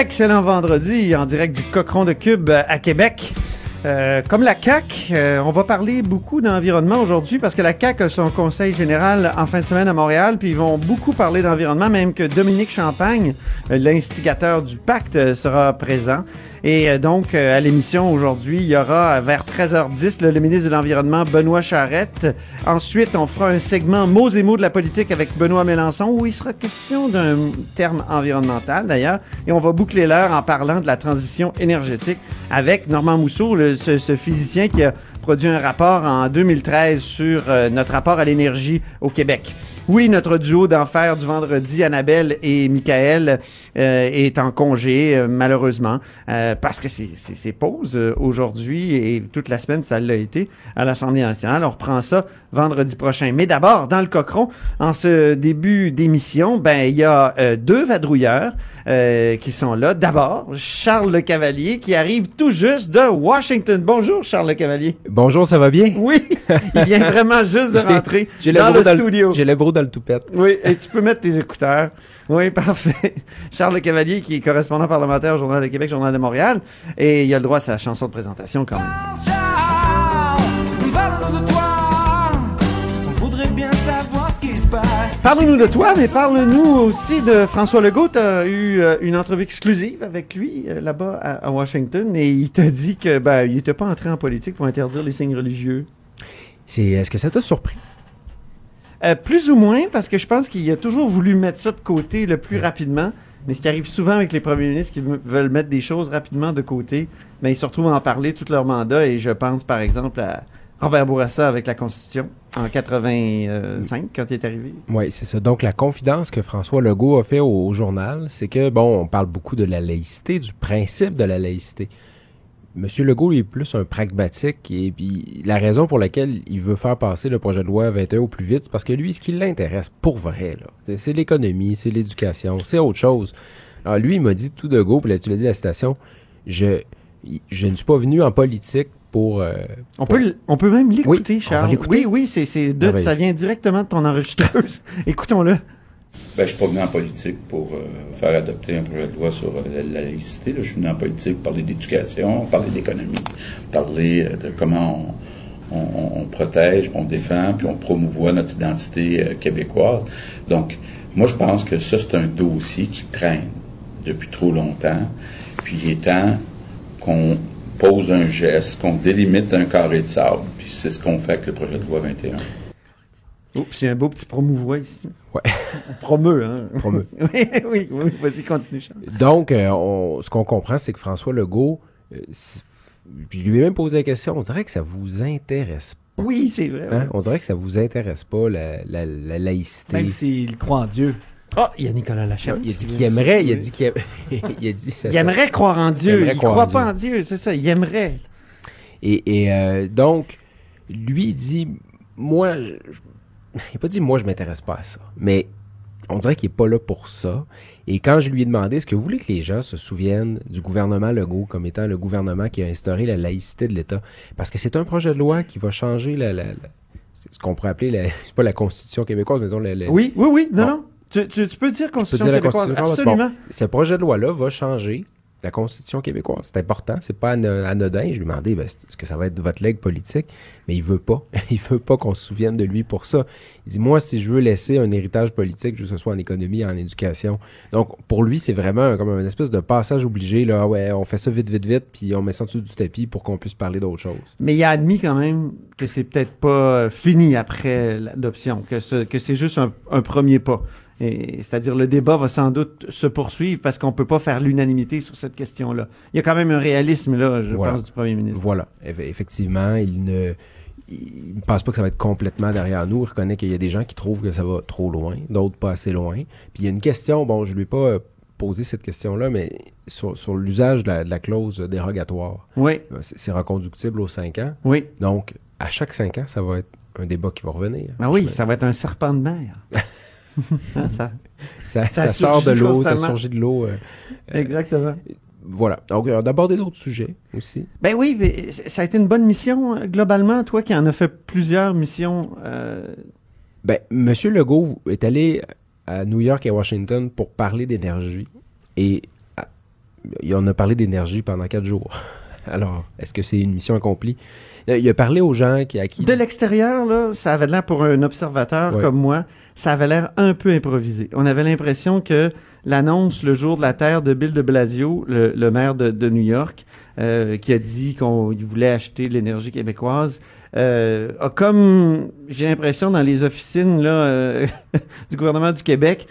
Excellent vendredi en direct du Cochon de Cube à Québec. Euh, comme la CAC, euh, on va parler beaucoup d'environnement aujourd'hui parce que la CAC a son conseil général en fin de semaine à Montréal, puis ils vont beaucoup parler d'environnement, même que Dominique Champagne, euh, l'instigateur du pacte, sera présent. Et donc, à l'émission aujourd'hui, il y aura vers 13h10 le, ministre de l'Environnement, Benoît Charette. Ensuite, on fera un segment mots et mots de la politique avec Benoît Mélenchon, où il sera question d'un terme environnemental d'ailleurs. Et on va boucler l'heure en parlant de la transition énergétique avec Normand Mousseau, le, ce, ce physicien qui a produit un rapport en 2013 sur euh, notre rapport à l'énergie au Québec. Oui, notre duo d'enfer du vendredi, Annabelle et Michael, euh, est en congé, euh, malheureusement, parce que c'est pause aujourd'hui et toute la semaine, ça l'a été à l'Assemblée nationale. On reprend ça vendredi prochain. Mais d'abord, dans le cochon, en ce début d'émission, ben il y a deux vadrouilleurs qui sont là. D'abord, Charles Le Cavalier qui arrive tout juste de Washington. Bonjour, Charles Le Cavalier. Bonjour, ça va bien? Oui, il vient vraiment juste de rentrer dans le, studio. J'ai le bro dans le toupette. Oui, et tu peux mettre tes écouteurs. Oui, parfait. Charles Le Cavalier, qui est correspondant parlementaire au Journal de Québec, Journal de Montréal, et il a le droit à sa chanson de présentation quand même. Parle-nous de toi, mais parle-nous aussi de François Legault. Tu as eu euh, une entrevue exclusive avec lui euh, là-bas à, Washington et il t'a dit que ben, il n'était pas entré en politique pour interdire les signes religieux. C'est est-ce que ça t'a surpris? Euh, Plus ou moins, parce que je pense qu'il a toujours voulu mettre ça de côté le plus rapidement. Mais ce qui arrive souvent avec les premiers ministres qui veulent mettre des choses rapidement de côté, mais ben, ils se retrouvent à en parler tout leur mandat. Et je pense par exemple à Robert Bourassa avec la Constitution en 85 quand il est arrivé. Oui, c'est ça. Donc la confidence que François Legault a fait au, journal, c'est que bon, on parle beaucoup de la laïcité, du principe de la laïcité. Monsieur Legault est plus un pragmatique et puis la raison pour laquelle il veut faire passer le projet de loi 21 au plus vite, c'est parce que lui, ce qui l'intéresse pour vrai, c'est l'économie, c'est l'éducation, c'est autre chose. Alors lui, il m'a dit tout de go, puis là, tu l'as dit la station, je, je ne suis pas venu en politique pour, euh, on, Peut, on peut même l'écouter, Charles. Oui, oui, c'est, c'est de, ça vient directement de ton enregistreuse. Écoutons-le. Ben, je suis pas venu en politique pour euh, faire adopter un projet de loi sur euh, la, laïcité. Je suis venu en politique pour parler d'éducation, parler d'économie, parler de comment on, on, on, protège, on défend, puis on promouvoit notre identité québécoise. Donc, moi, je pense que ça, c'est un dossier qui traîne depuis trop longtemps. Puis il est temps qu'on pose un geste, qu'on délimite un carré de sable. Puis c'est ce qu'on fait avec le projet de loi 21. Oups, il y a un beau petit promouvoir ici. Ouais. Promeux, hein? Promeux. oui, oui, oui vas-y, continue, Charles. Donc, euh, ce qu'on comprend, c'est que François Legault, euh, je lui ai même posé la question, on dirait que ça vous intéresse pas. Oui, c'est vrai. Hein? On dirait que ça vous intéresse pas, la, la, la laïcité. Même s'il croit en Dieu. Ah, oh, il y a Nicolas Lachemme. Il a dit qu'il aimerait, il a dit qu'il il a dit ça, il aimerait croire en Dieu. Il, ne croit pas en Dieu, c'est ça. Il aimerait. Et, et euh, donc, lui dit, moi, je, il n'a pas dit moi je m'intéresse pas à ça, mais on dirait qu'il est pas là pour ça. Et quand je lui ai demandé, est-ce que vous voulez que les gens se souviennent du gouvernement Legault comme étant le gouvernement qui a instauré la laïcité de l'État, parce que c'est un projet de loi qui va changer la, la, ce qu'on pourrait appeler, la, c'est pas la Constitution québécoise, mais disons la, Oui, oui, oui, non, non. Tu, tu, peux dire Constitution québécoise, absolument. ce projet de loi-là va changer la Constitution québécoise. C'est important, c'est pas anodin. Je lui ai demandé, ben, est-ce que ça va être votre legs politique? Mais il veut pas. il veut pas qu'on se souvienne de lui pour ça. Il dit, moi, si je veux laisser un héritage politique, que ce soit en économie, en éducation. Donc, pour lui, c'est vraiment comme une espèce de passage obligé, là. Ouais, on fait ça vite, vite, vite, puis on met ça dessous du tapis pour qu'on puisse parler d'autre chose. Mais il a admis quand même que c'est peut-être pas fini après l'adoption, que, que c'est juste un premier pas. C'est-à-dire le débat va sans doute se poursuivre parce qu'on ne peut pas faire l'unanimité sur cette question-là. Il y a quand même un réalisme là, je pense, du premier ministre. Voilà, effectivement, il ne il pense pas que ça va être complètement derrière nous. Il reconnaît qu'il y a des gens qui trouvent que ça va trop loin, d'autres pas assez loin. Puis il y a une question, bon, je lui ai pas poser cette question-là, mais sur, sur l'usage de la, de la clause dérogatoire, Oui, euh, c'est reconductible aux cinq ans. oui. Donc, à chaque cinq ans, ça va être un débat qui va revenir. Ben oui, ça va être un serpent de mer. Hein, ça- ça, ça ça sort de l'eau, ça surgit de l'eau. euh, Exactement. voilà. Donc, on a abordé d'autres sujets aussi. Ben oui, mais ça a été une bonne mission, euh, globalement. Toi qui en as fait plusieurs missions, euh, Ben, Monsieur Legault est allé à New York et à Washington pour parler d'énergie. Et ah, il en a parlé d'énergie pendant quatre jours. Alors, est-ce que c'est une mission accomplie? Euh, Il a parlé aux gens qui, à qui... de l'extérieur, là, ça avait l'air pour un observateur Ouais. comme moi, ça avait l'air un peu improvisé. On avait l'impression que l'annonce le jour de la Terre de Bill de Blasio, le, le maire de, de New York, euh, qui a dit qu'on il voulait acheter l'énergie québécoise, euh, a comme, j'ai l'impression, dans les officines là, euh, du gouvernement du Québec,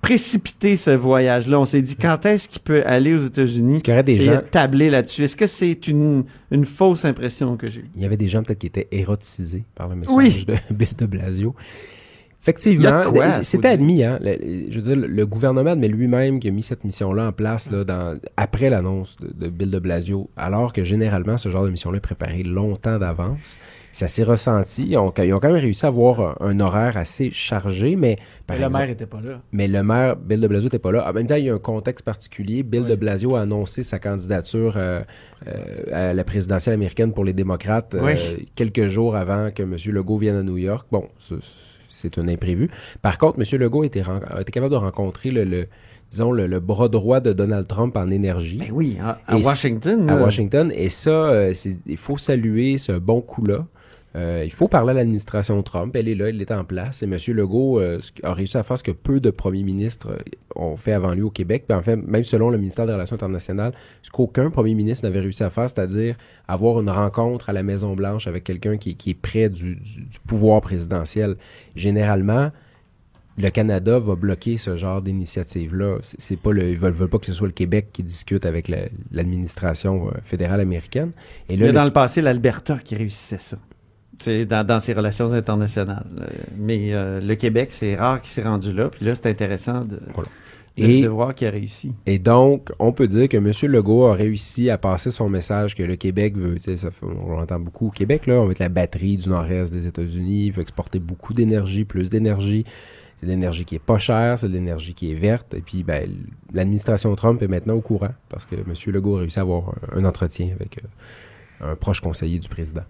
précipité ce voyage-là. On s'est dit, quand est-ce qu'il peut aller aux États-Unis? Qu'il y aurait des C'est gens... tablé là-dessus. Est-ce que c'est une, une fausse impression que j'ai? Il y avait des gens peut-être qui étaient érotisés par le message Oui. de Bill de Blasio. Il Effectivement, c'était admis. Hein, Le- je veux dire, le gouvernement admet lui-même qui a mis cette mission-là en place là, dans, après l'annonce de, de Bill de Blasio, alors que généralement, ce genre de mission-là est préparé longtemps d'avance. Ça s'est ressenti. Ils ont, ils ont quand même réussi à avoir un, un horaire assez chargé, mais par Mais le maire était pas là. mais le maire, Bill de Blasio, n'était pas là. En même temps, il y a un contexte particulier. Bill Oui. de Blasio a annoncé sa candidature euh, euh, à la présidentielle américaine pour les démocrates euh, quelques jours avant que M. Legault vienne à New York. Bon, c'est- un imprévu. Par contre, M. Legault a été, ren- a été capable de rencontrer le, le- disons, le, le bras droit de Donald Trump en énergie. Ben oui, à, à Washington. à. Washington. Et ça, euh, il faut saluer ce bon coup-là. Euh, il faut parler à l'administration Trump. Elle est là, elle est en place. Et M. Legault euh, a réussi à faire ce que peu de premiers ministres euh, ont fait avant lui au Québec. Puis en fait, même selon le ministère des Relations internationales, ce qu'aucun premier ministre n'avait réussi à faire, c'est-à-dire avoir une rencontre à la Maison-Blanche avec quelqu'un qui, qui est près du, du- du pouvoir présidentiel. Généralement, le Canada va bloquer ce genre d'initiative-là. C'est pas le, ils veulent, veulent pas que ce soit le Québec qui discute avec la- l'administration fédérale américaine. Et Il y là, a dans le- le passé l'Alberta qui réussissait ça. Dans, dans ses relations internationales. Euh, Mais euh, le Québec, c'est rare qu'il s'est rendu là. Puis là, c'est intéressant de, Voilà. de- Et- de voir qu'il a réussi. Et donc, on peut dire que M. Legault a réussi à passer son message que le Québec veut. Ça on l'entend beaucoup au Québec, là. On veut être la batterie du nord-est des États-Unis. Il veut exporter beaucoup d'énergie, plus d'énergie. C'est de l'énergie qui est pas chère, c'est de l'énergie qui est verte. Et puis, ben, l'administration Trump est maintenant au courant parce que M. Legault a réussi à avoir un, un entretien avec euh, un proche conseiller du président.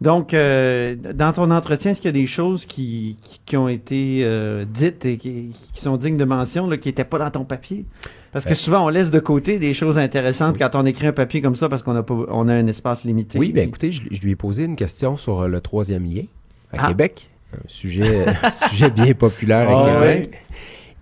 Donc, euh, dans ton entretien, est-ce qu'il y a des choses qui, qui, qui ont été euh, dites et qui, qui sont dignes de mention, là, qui n'étaient pas dans ton papier? Parce que Ben- souvent, on laisse de côté des choses intéressantes quand on écrit un papier comme ça parce qu'on a, pas, on a un espace limité. Oui, bien écoutez, je, je lui ai posé une question sur euh, le troisième lien à Ah. Québec. Un sujet, un sujet bien populaire à Ah Québec.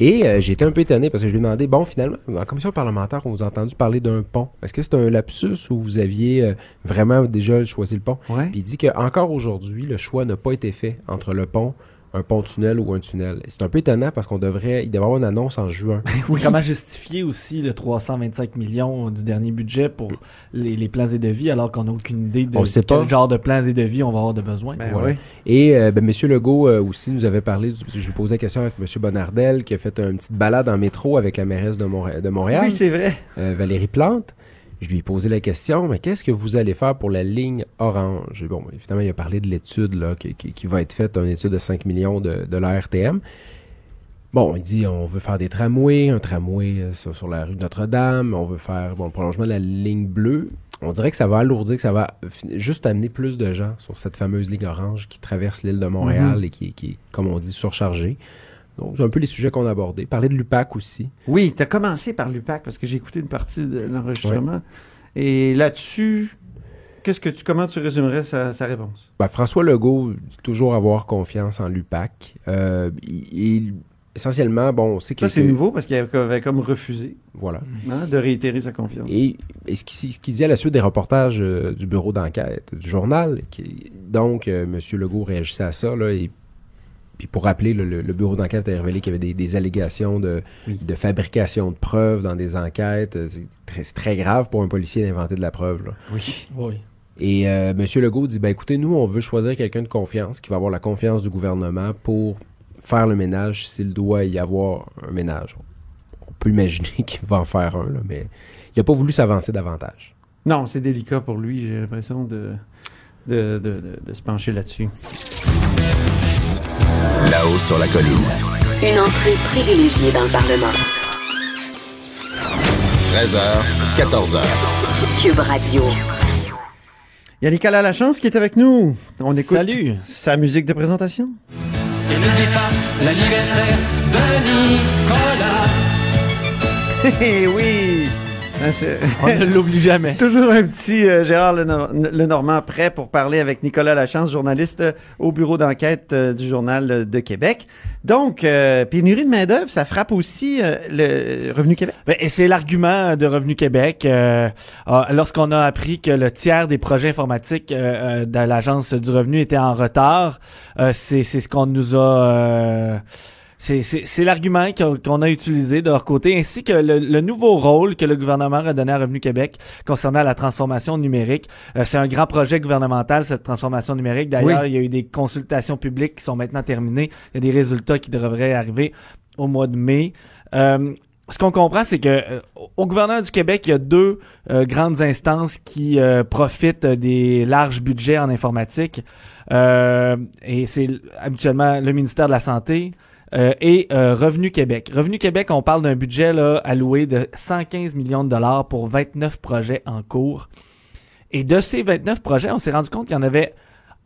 Et euh, j'ai été un peu étonné parce que je lui ai demandé, bon, finalement, en commission parlementaire, on vous a entendu parler d'un pont. Est-ce que c'est un lapsus ou vous aviez euh, vraiment déjà choisi le pont? Ouais. Puis il dit qu'encore aujourd'hui, le choix n'a pas été fait entre le pont, un pont-tunnel ou un tunnel. C'est un peu étonnant parce qu'on devrait, il devrait y avoir une annonce en juin. Comment justifier aussi le 325 millions du dernier budget pour les, les plans et devis alors qu'on n'a aucune idée de On le sait quel pas. genre de plans et devis on va avoir de besoin? Ben Voilà. oui. Et euh, ben, M. Legault euh, aussi nous avait parlé, du- je lui posais la question avec M. Bonardel qui a fait une petite balade en métro avec la mairesse de Montréal, Oui, c'est vrai. euh, Valérie Plante. Je lui ai posé la question, mais qu'est-ce que vous allez faire pour la ligne orange? Bon, évidemment, il a parlé de l'étude là, qui, qui- qui va être faite, une étude de 5 millions de, de la RTM. Bon, il dit on veut faire des tramways, un tramway euh, sur, sur la rue Notre-Dame, on veut faire bon, le prolongement de la ligne bleue. On dirait que ça va alourdir, que ça va juste amener plus de gens sur cette fameuse ligne orange qui traverse l'île de Montréal Mhm. et qui, qui est, comme on dit, surchargée. Donc, c'est un peu les sujets qu'on a abordés. Parler de l'UPAC aussi. Oui, tu as commencé par l'UPAC parce que j'ai écouté une partie de l'enregistrement. Et là-dessus, qu'est-ce que tu, comment tu résumerais sa, sa réponse? Ben, François Legault toujours avoir confiance en l'UPAC. Euh, il, essentiellement, bon, on sait que... Ça, c'est nouveau parce qu'il avait comme refusé Voilà. hein, de réitérer sa confiance. Et, et ce qu'il qu'il dit à la suite des reportages euh, du bureau d'enquête, du journal, qui- donc euh, M. Legault réagissait à ça, là, et puis pour rappeler, le, bureau d'enquête a révélé qu'il y avait des, des allégations de, Oui. de fabrication de preuves dans des enquêtes. Euh, C'est très, grave pour un policier d'inventer de la preuve. là. Oui. Oui. Et euh, M. Legault dit, ben écoutez, nous, on veut choisir quelqu'un de confiance, qui va avoir la confiance du gouvernement pour faire le ménage s'il doit y avoir un ménage. On peut imaginer qu'il va en faire un, là, mais il n'a pas voulu s'avancer davantage. Non, c'est délicat pour lui. J'ai l'impression de, de, de, de- de se pencher là-dessus. Là-haut sur la colline. Une entrée privilégiée dans le Parlement. 13h, 14h. Cube Radio. Il y a Nicolas Lachance qui est avec nous. On écoute Salut. sa musique de présentation. Et n'oublie pas l'anniversaire de Nicolas. Eh oui! Ah, On ne l'oublie jamais. Toujours un petit euh, Gérard Lenor- Lenormand prêt pour parler avec Nicolas Lachance, journaliste euh, au bureau d'enquête euh, du Journal de Québec. Donc, euh, pénurie de main-d'œuvre, ça frappe aussi le Revenu Québec? Ben, et c'est l'argument de Revenu Québec. Lorsqu'on a appris que le tiers des projets informatiques de l'Agence du revenu était en retard, euh, c'est c'est ce qu'on nous a... c'est- l'argument qu'on a utilisé de leur côté, ainsi que le, le nouveau rôle que le gouvernement a donné à Revenu Québec concernant la transformation numérique. Euh, c'est un grand projet gouvernemental, cette transformation numérique. D'ailleurs, Oui. il y a eu des consultations publiques qui sont maintenant terminées. Il y a des résultats qui devraient arriver au mois de mai. Euh, ce qu'on comprend, c'est que euh, au gouvernement du Québec, il y a deux euh, grandes instances qui euh, profitent des larges budgets en informatique. Euh, et c'est habituellement le ministère de la Santé euh, et euh, Revenu Québec. Revenu Québec, on parle d'un budget alloué de 115 millions de dollars pour 29 projets en cours. Et de ces 29 projets, on s'est rendu compte qu'il y en avait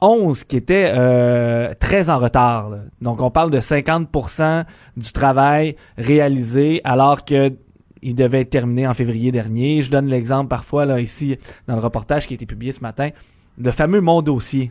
11 qui étaient euh, très en retard. Donc, on parle de 50% du travail réalisé alors que il devait être terminé en février dernier. Je donne l'exemple parfois ici dans le reportage qui a été publié ce matin, le fameux Mon Dossier.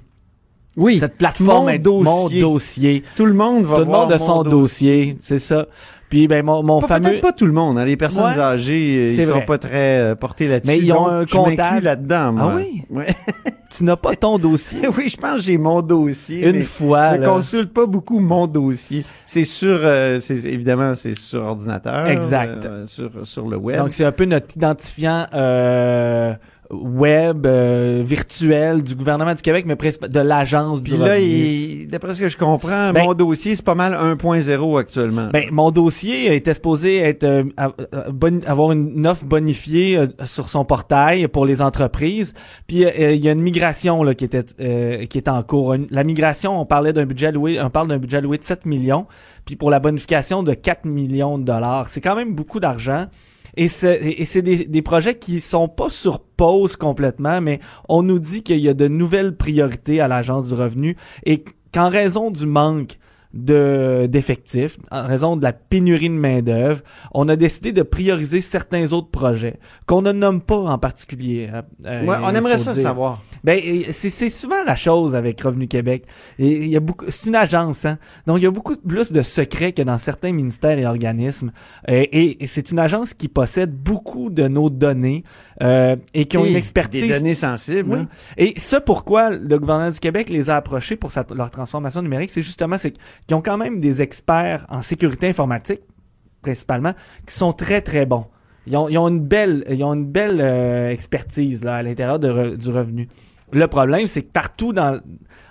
Oui, Cette plateforme Mon est- Dossier. Mon Dossier. tout le monde va Tout le monde a son dossier, c'est ça. Puis ben mon, mon Pas- fameux Peut-être pas tout le monde. hein. Les personnes Ouais, âgées, euh, ils sont vrai. pas très euh, portés là-dessus. Mais ils ont un comptable. là-dedans, moi. Ah oui? Ouais. tu n'as pas ton dossier oui, je pense que j'ai mon dossier. une mais fois Je là. consulte pas beaucoup mon dossier. C'est sur, euh, c'est évidemment, c'est sur ordinateur. Exact. euh, sur, sur le web. Donc c'est un peu notre identifiant euh, web euh, virtuel du gouvernement du Québec mais de l'agence du Puis là, d'après ce que je comprends, Ben- mon dossier, c'est pas mal 1.0 actuellement. Ben, mon dossier était supposé être euh, boni- avoir une offre bonifiée euh, sur son portail pour les entreprises. Puis euh, il y a une migration là qui était euh, qui est en cours. La migration, on parlait d'un budget alloué, on parle d'un budget alloué de 7 millions, puis pour la bonification de 4 millions de dollars. C'est quand même beaucoup d'argent. Et c'est, des projets qui sont pas sur pause complètement, mais on nous dit qu'il y a de nouvelles priorités à l'Agence du revenu et qu'en raison du manque de d'effectifs, en raison de la pénurie de main-d'œuvre, on a décidé de prioriser certains autres projets qu'on ne nomme pas en particulier. euh, Ouais, on aimerait ça dire. savoir. Ben, c'est c'est souvent la chose avec Revenu Québec. Il y a beaucoup, c'est une agence, hein. Donc il y a beaucoup plus de secrets que dans certains ministères et organismes. Euh, et et c'est une agence qui possède beaucoup de nos données euh, et qui ont Et une expertise Des données sensibles. oui. hein. Et ce pourquoi le gouvernement du Québec les a approchés pour sa- leur transformation numérique, c'est justement c'est qu'ils ont quand même des experts en sécurité informatique, principalement, qui sont très très bons. Ils ont, ils ont une belle, ils ont une belle euh, expertise là à l'intérieur re- du revenu. Le problème, c'est que partout dans,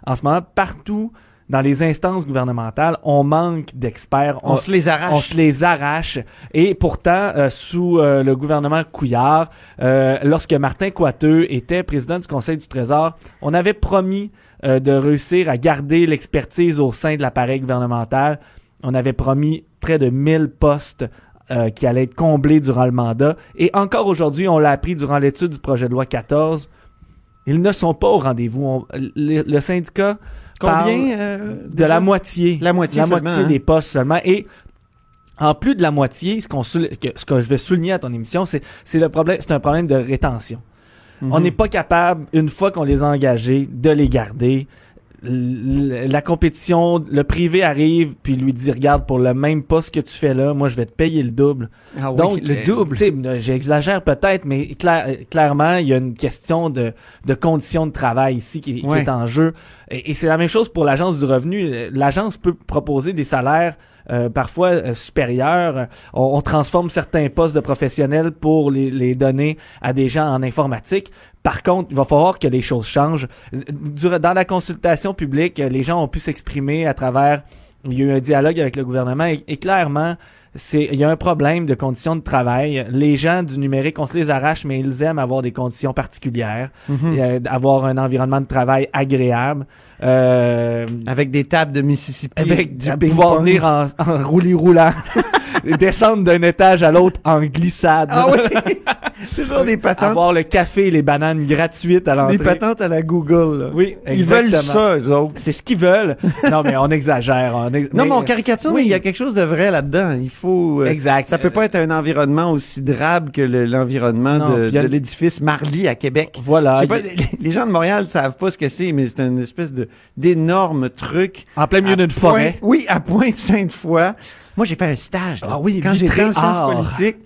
en ce moment, partout dans les instances gouvernementales, on manque d'experts. On, se les arrache. On se les arrache. Et pourtant, euh, sous euh, le gouvernement Couillard, euh, lorsque Martin Coiteux était président du Conseil du Trésor, on avait promis euh, de réussir à garder l'expertise au sein de l'appareil gouvernemental. On avait promis près de 1000 postes euh, qui allaient être comblés durant le mandat. Et encore aujourd'hui, on l'a appris durant l'étude du projet de loi 14, ils ne sont pas au rendez-vous. Le, le syndicat parle Combien? euh, de la moitié. La moitié La moitié hein? des postes seulement. Et en plus de la moitié, ce, qu'on que, ce que je vais souligner à ton émission, c'est c'est le problème, c'est un problème de rétention. Mhm. On n'est pas capable, une fois qu'on les a engagés, de les garder. L- La compétition, le privé arrive puis lui dit regarde pour le même poste que tu fais là, moi je vais te payer le double. Ah oui, Donc, le double. euh, J'exagère peut-être, mais euh, clairement, il y a une question de, de conditions de travail ici qui, est en jeu. Et, et c'est la même chose pour l'agence du revenu. L'agence peut proposer des salaires euh, parfois euh, supérieurs. On, on transforme certains postes de professionnels pour les, les donner à des gens en informatique. Par contre, il va falloir que les choses changent. Dans la consultation publique, les gens ont pu s'exprimer à travers il y a eu un dialogue avec le gouvernement et clairement, c'est il y a un problème de conditions de travail. Les gens du numérique, on se les arrache, mais ils aiment avoir des conditions particulières, et, euh, avoir un environnement de travail agréable. Euh, Avec des tables de Mississippi. avec du pouvoir venir en, en roulis roulant, descendre d'un étage à l'autre en glissade, Ah oui! Toujours des patentes. avoir le café et les bananes gratuites à l'entrée. Des patentes à la Google. là. Oui, Ils veulent exactement. ça, eux autres. C'est ce qu'ils veulent. non, mais on exagère. on ex- Non, mais, on euh, caricature, oui. mais il y a quelque chose de vrai là-dedans. Il faut. euh, Exact. Ça peut pas être un environnement aussi drabe que le- l'environnement de, a- l'édifice Marly à Québec. Voilà. Pas, les- gens de Montréal savent pas ce que c'est, mais c'est une espèce de d'énorme truc. en plein milieu d'une forêt. Oui, à Pointe-Sainte-Foy. Moi, j'ai fait un stage. là. Ah oui, quand j'étais en sciences politiques.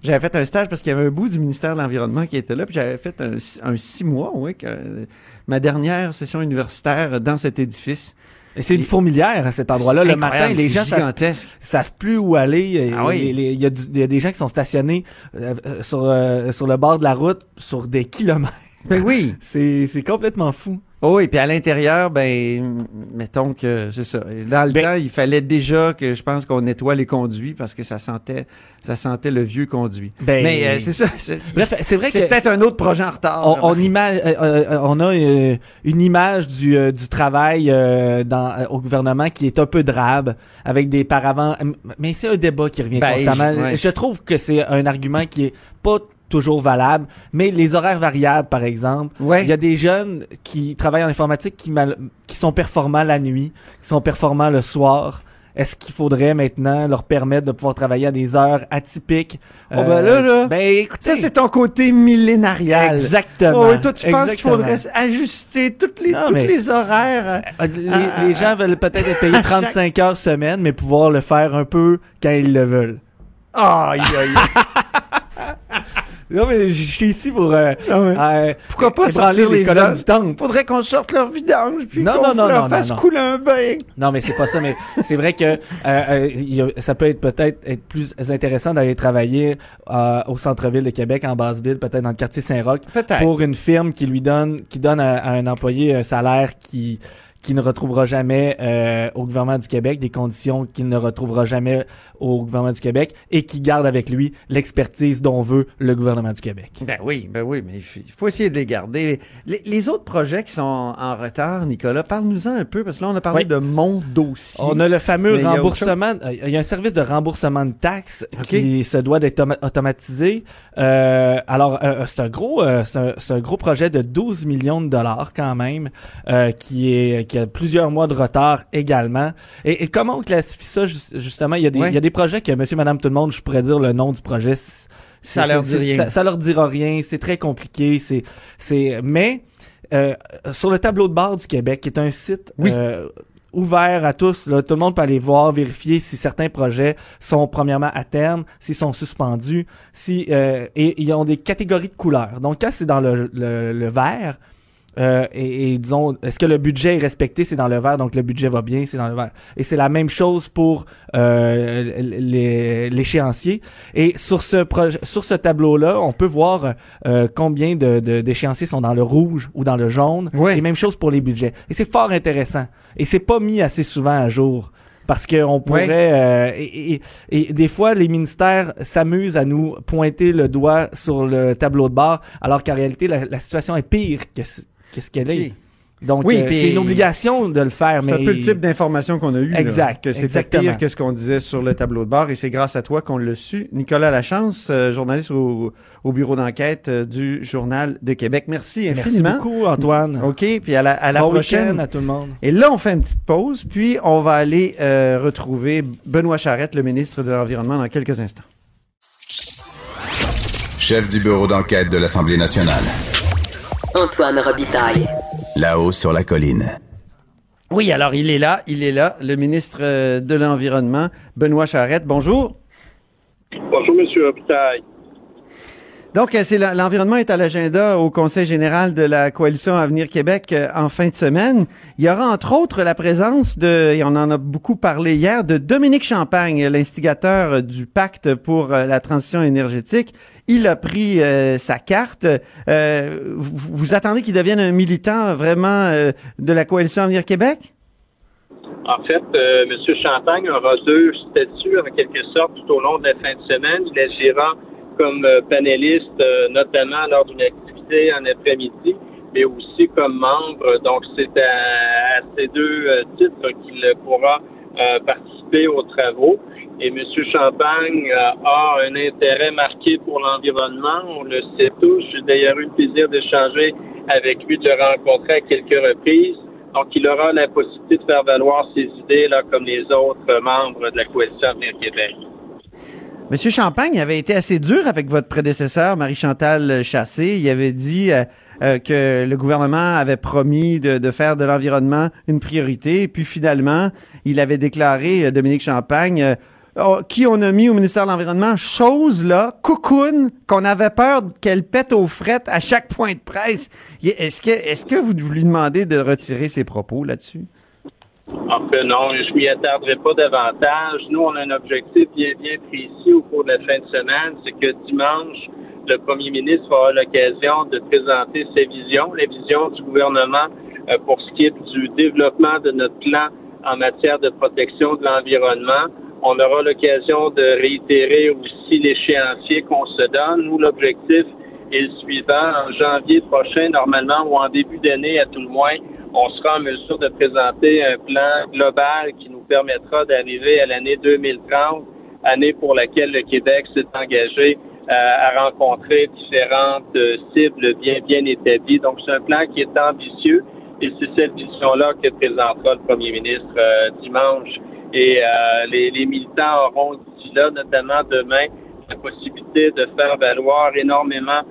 J'avais fait un stage parce qu'il y avait un bout du ministère de l'Environnement qui était là, puis j'avais fait un, un six mois, oui, que, ma dernière session universitaire dans cet édifice. Et c'est une fourmilière à cet endroit-là. Le matin, les gens savent, gigantesque. savent plus où aller. Ah oui. Il y, y a des gens qui sont stationnés euh, euh, sur, euh, sur le bord de la route sur des kilomètres. Ben oui. C'est complètement fou. Oh, et puis à l'intérieur, ben, mettons que c'est ça. Dans le Ben- temps, il fallait déjà que je pense qu'on nettoie les conduits parce que ça sentait, ça sentait le vieux conduit. Ben- Mais euh, c'est ça. C'est Bref, c'est vrai que c'est peut-être un autre projet en retard. on, on, image, euh, euh, on a euh, une image du, du travail euh, dans, au gouvernement qui est un peu drabe, avec des paravents. Mais c'est un débat qui revient Beige, constamment. ouais. Je trouve que c'est un argument qui est pas toujours valable, mais les horaires variables, par exemple, Ouais. il y a des jeunes qui travaillent en informatique qui, mal- qui sont performants la nuit, qui sont performants le soir. Est-ce qu'il faudrait maintenant leur permettre de pouvoir travailler à des heures atypiques? Oh, ben là, là. Ben écoutez, Ça, c'est ton côté millénarial. exactement. Oh, et toi, tu penses qu'il faudrait ajuster toutes les, Non, horaires? Euh, Les, les gens veulent peut-être être payés à chaque- 35 heures semaine, mais pouvoir le faire un peu quand ils le veulent. Aïe, aïe. Non, mais je suis ici pour euh, Ah ouais. euh, Pourquoi pas sortir les les colonnes du temple. Faudrait qu'on sorte leur vidange puis Non, qu'on non, non, leur fasse couler un bain. Non, mais c'est pas ça. Mais c'est vrai que euh, euh, il y a- ça peut être peut-être être plus intéressant d'aller travailler euh, au centre-ville de Québec, en basse-ville, peut-être dans le quartier Saint-Roch, Peut-être. pour une firme qui lui donne, qui donne à, à un employé un salaire qui qui ne retrouvera jamais euh, au gouvernement du Québec, des conditions qu'il ne retrouvera jamais au gouvernement du Québec, et qui garde avec lui l'expertise dont veut le gouvernement du Québec. Ben oui, ben oui, mais il faut- essayer de les garder. Les, les autres projets qui sont en retard, Nicolas, parle-nous-en un peu, parce que là, on a parlé Oui. de mon dossier. On a le fameux Mais il y a autre remboursement. euh, Il y a un service de remboursement de taxes qui se doit d'être toma- automatisé. Euh, alors, euh, c'est un gros, euh, c'est un, un gros projet de 12 millions de dollars quand même, euh, qui est qui a plusieurs mois de retard également. Et, et comment on classifie ça jus- justement? Il y a des Ouais. il y a des projets que Monsieur, Madame, tout le monde, je pourrais dire le nom du projet. Ça leur dit rien. Ça, ça leur dira rien. C'est très compliqué. C'est c'est mais euh, sur le tableau de bord du Québec, qui est un site Oui. euh, ouvert à tous. Là, tout le monde peut aller voir, vérifier si certains projets sont premièrement à terme, s'ils sont suspendus, si euh, et ils ont des catégories de couleurs. Donc quand c'est dans le, le, le vert, euh, et, et disons, est-ce que le budget est respecté? C'est dans le vert, donc le budget va bien, c'est dans le vert. Et c'est la même chose pour euh, les- l'échéancier. Et sur ce sur ce tableau-là, on peut voir euh, combien de, de- d'échéanciers sont dans le rouge ou dans le jaune. Ouais. Et même chose pour les budgets. Et c'est fort intéressant. Et c'est pas mis assez souvent à jour. Parce qu'on pourrait... euh, et, et- et des fois, les ministères s'amusent à nous pointer le doigt sur le tableau de bord, alors qu'en réalité, la, la situation est pire que ce, que ce qu'elle est? Donc, Oui, euh, c'est une obligation de le faire. C'est mais un peu le type d'information qu'on a eu. là, Exact, que c'était exactement. pire que ce qu'on disait sur le tableau de bord et c'est grâce à toi qu'on l'a su. Nicolas Lachance, euh, journaliste au, au bureau d'enquête euh, du Journal de Québec. Merci Merci infiniment. beaucoup, Antoine. OK, puis à la, à la bon prochaine. à tout le monde. Et là, on fait une petite pause, puis on va aller euh, retrouver Benoît Charette, le ministre de l'Environnement, dans quelques instants. Chef du bureau d'enquête de l'Assemblée nationale. Antoine Robitaille. Là-haut sur la colline. Oui, alors il est là, il est là, le ministre euh, de l'Environnement, Benoît Charette. Bonjour. Bonjour, Monsieur Hôpital. Donc, euh, c'est l'environnement est à l'agenda au Conseil général de la Coalition Avenir Québec euh, en fin de semaine. Il y aura entre autres la présence de, et on en a beaucoup parlé hier, de Dominique Champagne, l'instigateur euh, du pacte pour la transition énergétique. Il a pris sa carte. Vous, vous attendez qu'il devienne un militant vraiment de la Coalition Avenir Québec? En fait, M. Champagne aura deux statuts en quelque sorte tout au long de la fin de semaine. Il agira comme euh, panéliste, euh, notamment lors d'une activité en après-midi, mais aussi comme membre. Donc, c'est à, ces deux euh, titres qu'il pourra participer aux travaux. Et M. Champagne a un intérêt marqué pour l'environnement, on le sait tous. J'ai d'ailleurs eu le plaisir d'échanger avec lui, de rencontrer à quelques reprises. Donc, il aura la possibilité de faire valoir ses idées, là, comme les autres membres de la Coalition Avenir Québec. Monsieur Champagne avait été assez dur avec votre prédécesseur, Marie-Chantal Chassé. Il avait dit euh, euh, que le gouvernement avait promis de, faire de l'environnement une priorité. puis finalement, il avait déclaré, euh, Dominique Champagne, oh, qui on a mis au ministère de l'Environnement, chose là, cocoon, qu'on avait peur qu'elle pète aux frettes à chaque point de presse. Est-ce que, est-ce que vous lui demandez de retirer ses propos là-dessus? En fait, non, je m'y attarderai pas davantage. Nous, on a un objectif bien, bien précis au cours de la fin de semaine, c'est que dimanche, le premier ministre aura l'occasion de présenter ses visions, les visions du gouvernement euh, pour ce qui est du développement de notre plan en matière de protection de l'environnement. On aura l'occasion de réitérer aussi l'échéancier qu'on se donne. Nous, l'objectif est le suivant. En janvier prochain, normalement, ou en début d'année à tout le moins, on sera en mesure de présenter un plan global qui nous permettra d'arriver à l'année 2030, année pour laquelle le Québec s'est engagé euh, à rencontrer différentes euh, cibles bien bien établies. Donc c'est un plan qui est ambitieux et c'est cette vision-là que présentera le premier ministre euh, dimanche. Et les, les militants auront d'ici là, notamment demain, la possibilité de faire valoir énormément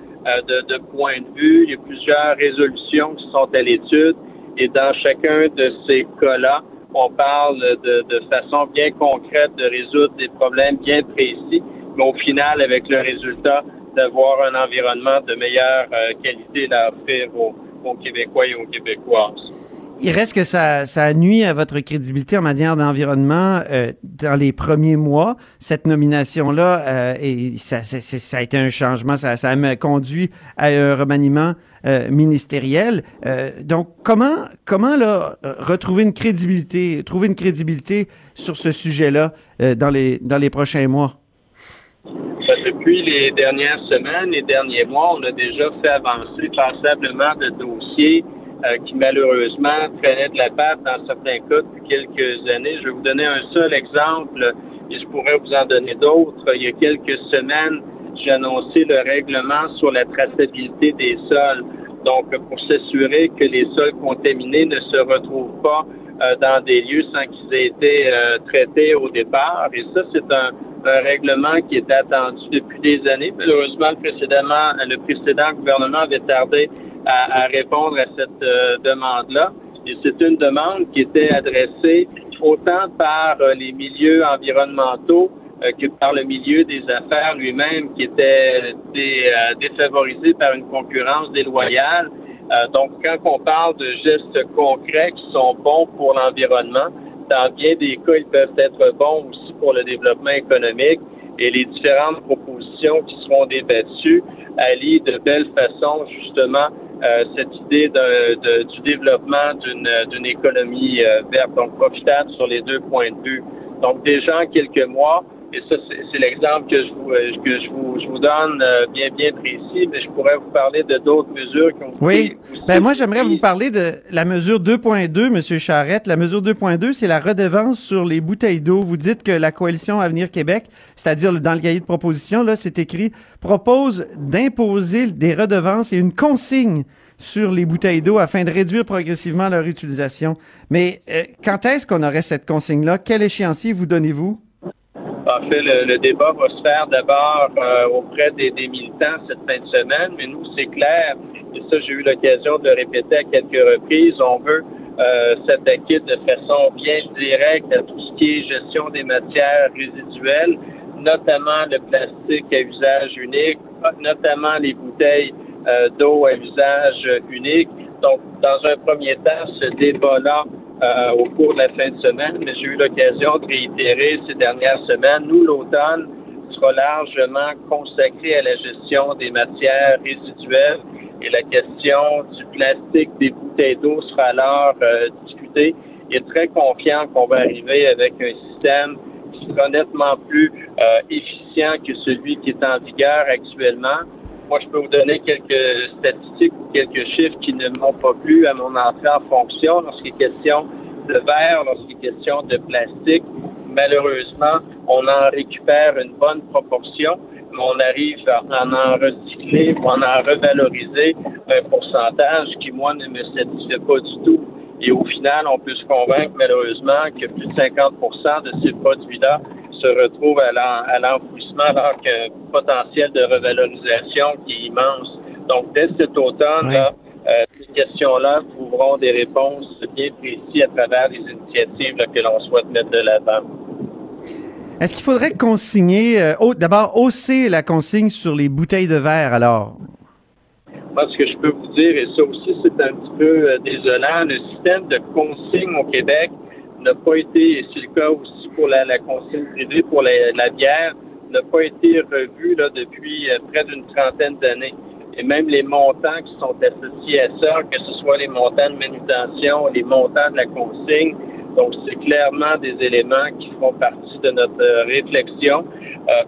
de, de points de vue. Il y a plusieurs résolutions qui sont à l'étude. Et dans chacun de ces cas-là, on parle de, de, façon bien concrète de résoudre des problèmes bien précis, mais au final, avec le résultat d'avoir un environnement de meilleure euh, qualité à offrir aux, aux Québécois et aux Québécoises il reste que ça, ça nuit à votre crédibilité en matière d'environnement euh, dans les premiers mois. Cette nomination-là, euh, et ça, ça, a été un changement, ça, ça m'a conduit à un remaniement euh, ministériel. Euh, donc, comment, comment là, retrouver une crédibilité, trouver une crédibilité sur ce sujet-là euh, dans, les, dans les prochains mois? Depuis les dernières semaines, les derniers mois, on a déjà fait avancer passablement de dossiers euh, qui malheureusement traînait de la patte dans certains cas depuis quelques années. Je vais vous donner un seul exemple et je pourrais vous en donner d'autres. Il y a quelques semaines, j'ai annoncé le règlement sur la traçabilité des sols. Donc, pour s'assurer que les sols contaminés ne se retrouvent pas euh, dans des lieux sans qu'ils aient été euh, traités au départ. Et ça, c'est un, un, règlement qui était attendu depuis des années. Malheureusement, le, précédemment, le précédent gouvernement avait tardé à, répondre à cette euh, demande-là. Et c'est une demande qui était adressée autant par euh, les milieux environnementaux euh, que par le milieu des affaires lui-même, qui était défavorisé par une concurrence déloyale. donc, quand on parle de gestes concrets qui sont bons pour l'environnement, dans bien des cas, ils peuvent être bons aussi pour le développement économique et les différentes propositions qui seront débattues allient de belle façon justement euh, cette idée de, du développement d'une économie euh, verte, donc profitable sur les deux points de vue. Donc déjà en quelques mois, et ça, c'est l'exemple que je vous euh, que je vous, je vous donne bien bien précis, mais je pourrais vous parler de d'autres mesures qui ont Oui. Ben moi j'aimerais vous parler de la mesure 2.2 monsieur Charrette. La mesure 2.2, c'est la redevance sur les bouteilles d'eau. Vous dites que la coalition Avenir Québec, c'est-à-dire dans le cahier de proposition là, c'est écrit propose d'imposer des redevances et une consigne sur les bouteilles d'eau afin de réduire progressivement leur utilisation. Mais quand est-ce qu'on aurait cette consigne-là? Quel échéancier vous donnez-vous? En fait, le, débat va se faire d'abord euh, auprès des, militants cette fin de semaine, mais nous, c'est clair, et ça, j'ai eu l'occasion de répéter à quelques reprises, on veut euh, s'attaquer de façon bien directe à tout ce qui est gestion des matières résiduelles, notamment le plastique à usage unique, notamment les bouteilles euh, d'eau à usage unique. Donc, dans un premier temps, ce débat-là euh, au cours de la fin de semaine, mais j'ai eu l'occasion de réitérer ces dernières semaines. Nous, l'automne sera largement consacré à la gestion des matières résiduelles et la question du plastique des bouteilles d'eau sera alors euh, discutée. est très confiant qu'on va arriver avec un système qui sera nettement plus euh, efficient que celui qui est en vigueur actuellement. Moi, je peux vous donner quelques statistiques ou quelques chiffres qui ne m'ont pas plu à mon entrée en fonction lorsqu'il est question de verre, lorsqu'il est question de plastique. Malheureusement, on en récupère une bonne proportion, mais on arrive à en, en recycler ou en en revaloriser un pourcentage qui, moi, ne me satisfait pas du tout. Et au final, on peut se convaincre malheureusement que plus de 50% de ces produits-là se retrouvent à l'enfouissement alors qu'un potentiel de revalorisation qui est immense. Donc, dès cet automne, là, euh, ces questions-là trouveront des réponses bien précises à travers les initiatives que l'on souhaite mettre de l'avant. Est-ce qu'il faudrait consigner, euh, d'abord hausser la consigne sur les bouteilles de verre alors? Moi, ce que je peux vous dire, et ça aussi c'est un petit peu euh, désolant, le système de consigne au Québec n'a pas été, et c'est le cas aussi pour la, consigne privée pour la, bière, n'a pas été revu là, depuis euh, près d'une trentaine d'années. Et même les montants qui sont associés à ça, que ce soit les montants de manutention, les montants de la consigne, donc c'est clairement des éléments qui feront partie de notre euh, réflexion.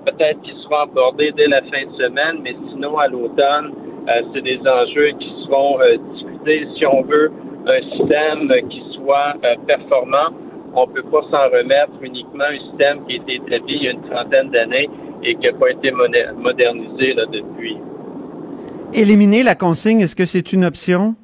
Peut-être qu'ils seront abordés dès la fin de semaine, mais sinon à l'automne, euh, c'est des enjeux qui seront euh, discutés. Si on veut un système qui soit euh, performant, on ne peut pas s'en remettre uniquement à un système qui a été établi il y a une trentaine d'années et qui n'a pas été modernisé là, depuis. Éliminer la consigne, est-ce que c'est une option?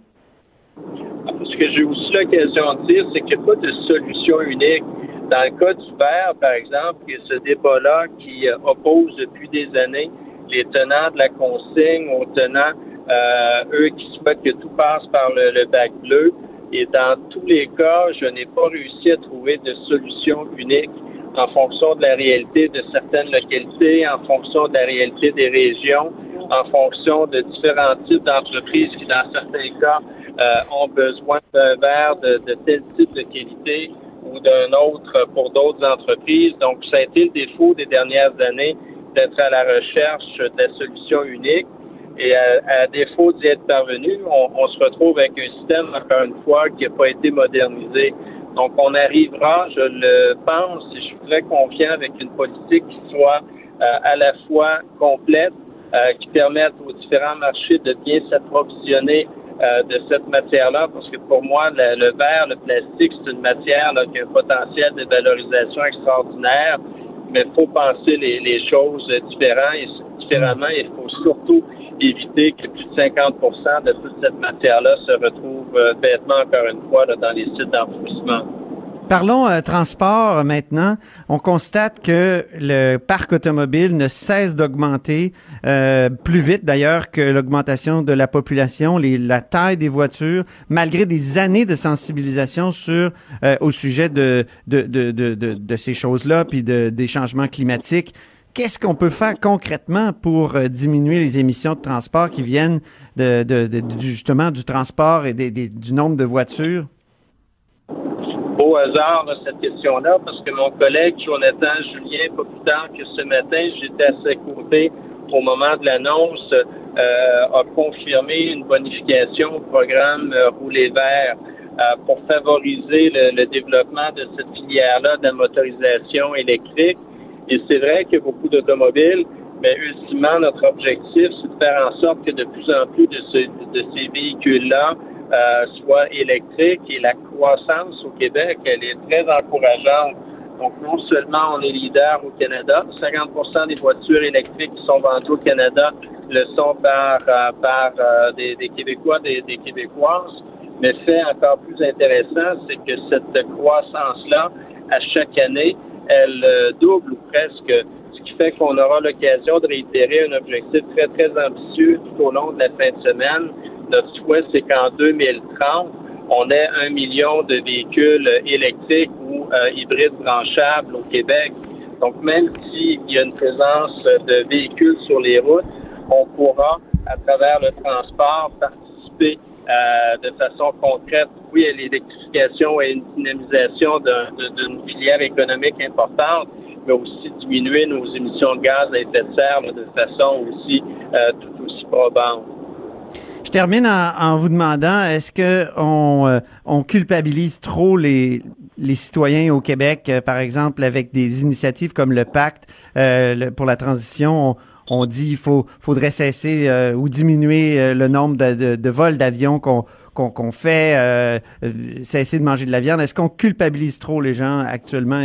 Ce que j'ai aussi l'occasion de dire, c'est qu'il n'y a pas de solution unique. Dans le cas du verre, par exemple, il y a ce débat-là qui oppose depuis des années les tenants de la consigne aux tenants, euh, eux qui souhaitent que tout passe par le, bac bleu. Et dans tous les cas, je n'ai pas réussi à trouver de solution unique en fonction de la réalité de certaines localités, en fonction de la réalité des régions, en fonction de différents types d'entreprises qui, dans certains cas, euh, ont besoin d'un verre de, de, tel type de qualité ou d'un autre pour d'autres entreprises. Donc, ça a été le défaut des dernières années d'être à la recherche de la solution unique. Et à, défaut d'y être parvenu, on, se retrouve avec un système, encore une fois, qui n'a pas été modernisé. Donc, on arrivera, je le pense, et je suis très confiant avec une politique qui soit euh, à la fois complète, euh, qui permette aux différents marchés de bien s'approvisionner euh, de cette matière-là, parce que pour moi, le, verre, le plastique, c'est une matière qui a un potentiel de valorisation extraordinaire mais il faut penser les, choses différemment. Il faut surtout éviter que plus de 50 de toute cette matière-là se retrouve euh, bêtement, encore une fois, dans les sites d'enfouissement. Parlons euh, transport maintenant. On constate que le parc automobile ne cesse d'augmenter euh, plus vite d'ailleurs que l'augmentation de la population, les, la taille des voitures, malgré des années de sensibilisation sur euh, au sujet de de, de, de, de ces choses-là, puis de, des changements climatiques. Qu'est-ce qu'on peut faire concrètement pour diminuer les émissions de transport qui viennent de, justement du transport et du nombre de voitures? au hasard cette question-là parce que mon collègue Jonathan Julien, pas plus tard que ce matin, j'étais à ses côtés au moment de l'annonce, euh, a confirmé une bonification au programme euh, Rouler vert euh, pour favoriser le, développement de cette filière-là de la motorisation électrique. Et c'est vrai a beaucoup d'automobiles, mais ultimement, notre objectif, c'est de faire en sorte que de plus en plus de, de ces véhicules-là euh, soit électrique et la croissance au Québec, elle est très encourageante. Donc, non seulement on est leader au Canada, 50% des voitures électriques qui sont vendues au Canada le sont par, euh, par euh, des, Québécois, des, des, Québécoises, mais fait encore plus intéressant, c'est que cette croissance-là, à chaque année, elle double ou presque, ce qui fait qu'on aura l'occasion de réitérer un objectif très, très ambitieux tout au long de la fin de semaine, notre souhait, c'est qu'en 2030, on ait un million de véhicules électriques ou euh, hybrides branchables au Québec. Donc, même s'il y a une présence de véhicules sur les routes, on pourra, à travers le transport, participer euh, de façon concrète, oui, l'électrification et une dynamisation d'une filière économique importante, mais aussi diminuer nos émissions de gaz à effet de serre de façon aussi euh, tout aussi probante. Je termine en, vous demandant, est-ce que on, euh, culpabilise trop les, citoyens au Québec, par exemple, avec des initiatives comme le pacte pour la transition? On, on dit il faut, faudrait cesser euh, ou diminuer euh, le nombre de, vols d'avions qu'on fait, euh, cesser de manger de la viande. Est-ce qu'on culpabilise trop les gens actuellement?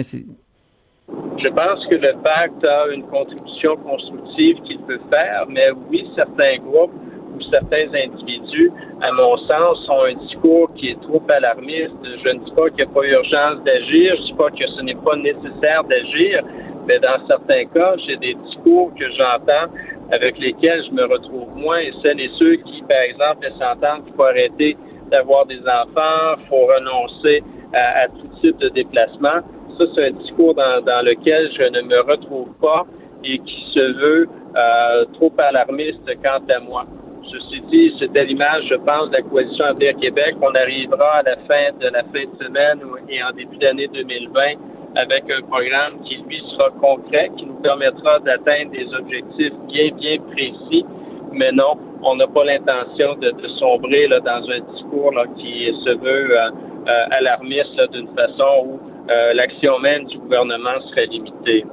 Je pense que le pacte a une contribution constructive qu'il peut faire, mais oui, certains groupes ou certains individus, à mon sens, ont un discours qui est trop alarmiste. Je ne dis pas qu'il n'y a pas urgence d'agir, je ne dis pas que ce n'est pas nécessaire d'agir, mais dans certains cas, j'ai des discours que j'entends avec lesquels je me retrouve moins, et celles et ceux qui, par exemple, laissent entendre qu'il faut arrêter d'avoir des enfants, il faut renoncer à, tout type de déplacement. Ça, c'est un discours dans, lequel je ne me retrouve pas et qui se veut euh, trop alarmiste quant à moi. Ceci dit, c'est à l'image, je pense, de la coalition Avenir Québec. On arrivera à la fin de la fin de semaine et en début d'année 2020 avec un programme qui, lui, sera concret, qui nous permettra d'atteindre des objectifs bien, bien précis. Mais non, on n'a pas l'intention de, de sombrer là, dans un discours là, qui se veut euh, euh, alarmiste d'une façon où euh, l'action même du gouvernement serait limitée.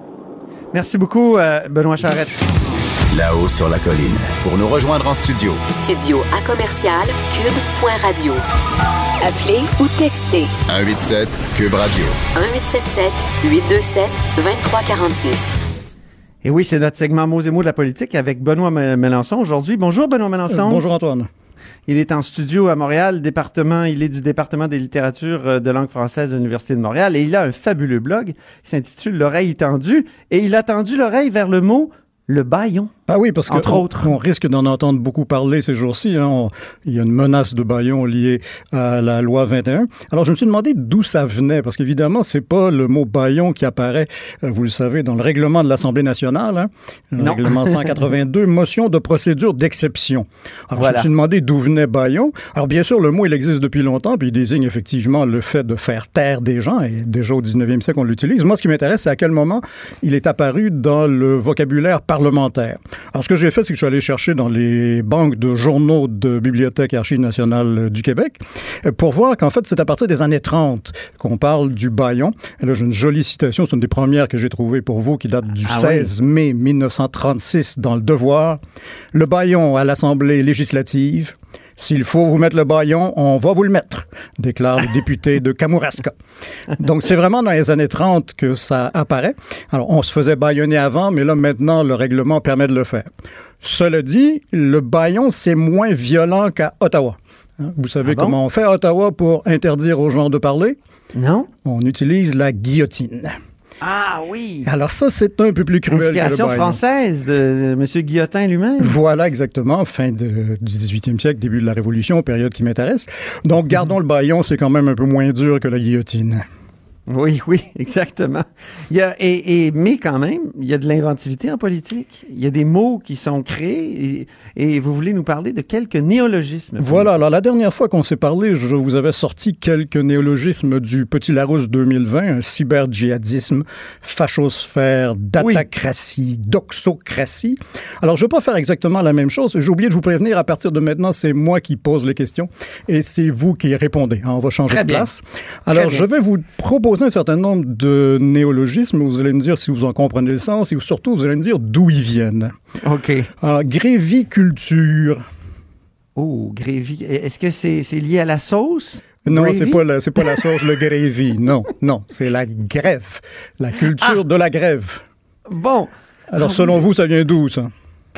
Merci beaucoup, euh, Benoît Charette. Là-haut sur la colline. Pour nous rejoindre en studio, Studio à commercial cube.radio. Appelez ou textez 187 Cube Radio. 1877 827 2346. Et oui, c'est notre segment mots et mots de la politique avec Benoît Mélenchon aujourd'hui. Bonjour Benoît Mélenchon. Bonjour Antoine. Il est en studio à Montréal, département, il est du département des littératures euh, de langue française de l'Université de Montréal et il a un fabuleux blog qui s'intitule L'oreille tendue et il a tendu l'oreille vers le mot le baillon. Ah oui, parce Entre qu'on autres. on risque d'en entendre beaucoup parler ces jours-ci. hein. Il y a une menace de baillon liée à la loi 21. Alors, je me suis demandé d'où ça venait, parce qu'évidemment, c'est pas le mot baillon qui apparaît, euh, vous le savez, dans le règlement de l'Assemblée nationale, hein. le Non. règlement 182, motion de procédure d'exception. Alors, Voilà. je me suis demandé d'où venait baillon. Alors, bien sûr, le mot, il existe depuis longtemps, puis il désigne effectivement le fait de faire taire des gens, et déjà au 19e siècle, on l'utilise. Moi, ce qui m'intéresse, c'est à quel moment il est apparu dans le vocabulaire parlementaire. Alors, ce que j'ai fait, c'est que je suis allé chercher dans les banques de journaux de Bibliothèque et Archives nationales du Québec euh, pour voir qu'en fait, c'est à partir des années 30 qu'on parle du baillon. Et là, j'ai une jolie citation, c'est une des premières que j'ai trouvées pour vous, qui date du Ah 16 mai 1936 dans Le Devoir. Le baillon à l'Assemblée législative. S'il faut vous mettre le baillon, on va vous le mettre, déclare le député de Kamouraska. Donc, c'est vraiment dans les années 30 que ça apparaît. Alors, on se faisait baillonner avant, mais là, maintenant, le règlement permet de le faire. Cela dit, le baillon, c'est moins violent qu'à Ottawa. Hein, Vous savez Ah bon? comment on fait à Ottawa pour interdire aux gens de parler? Non? On utilise la guillotine. Ah oui! Alors ça, c'est un peu plus cruel que le Inspiration française de, de M. Guillotin lui-même. Voilà exactement, fin de- du 18e siècle, début de la Révolution, période qui m'intéresse. Donc, gardons le baillon, c'est quand même un peu moins dur que la guillotine. Oui, oui, exactement. Il y a, et, et, mais quand même, il y a de l'inventivité en politique. Il y a des mots qui sont créés et, et vous voulez nous parler de quelques néologismes. Voilà, alors la dernière fois qu'on s'est parlé, je vous avais sorti quelques néologismes du Petit Larousse 2020, un cyber-djihadisme, fachosphère, datacratie, doxocratie. Alors, je vais pas faire exactement la même chose. J'ai oublié de vous prévenir, à partir de maintenant, c'est moi qui pose les questions et c'est vous qui répondez. On va changer Très de bien. place. Alors, Très bien. je vais vous proposer un certain nombre de néologismes. Vous allez me dire si vous en comprenez le sens et surtout, vous allez me dire d'où ils viennent. OK. Alors, gréviculture. Oh, gravy. Est-ce que c'est lié à la sauce? Non, c'est pas la, pas la sauce le gravy. Non, non, c'est la grève, la culture de la grève. Bon. Alors, Ah selon vous, ça vient d'où ça?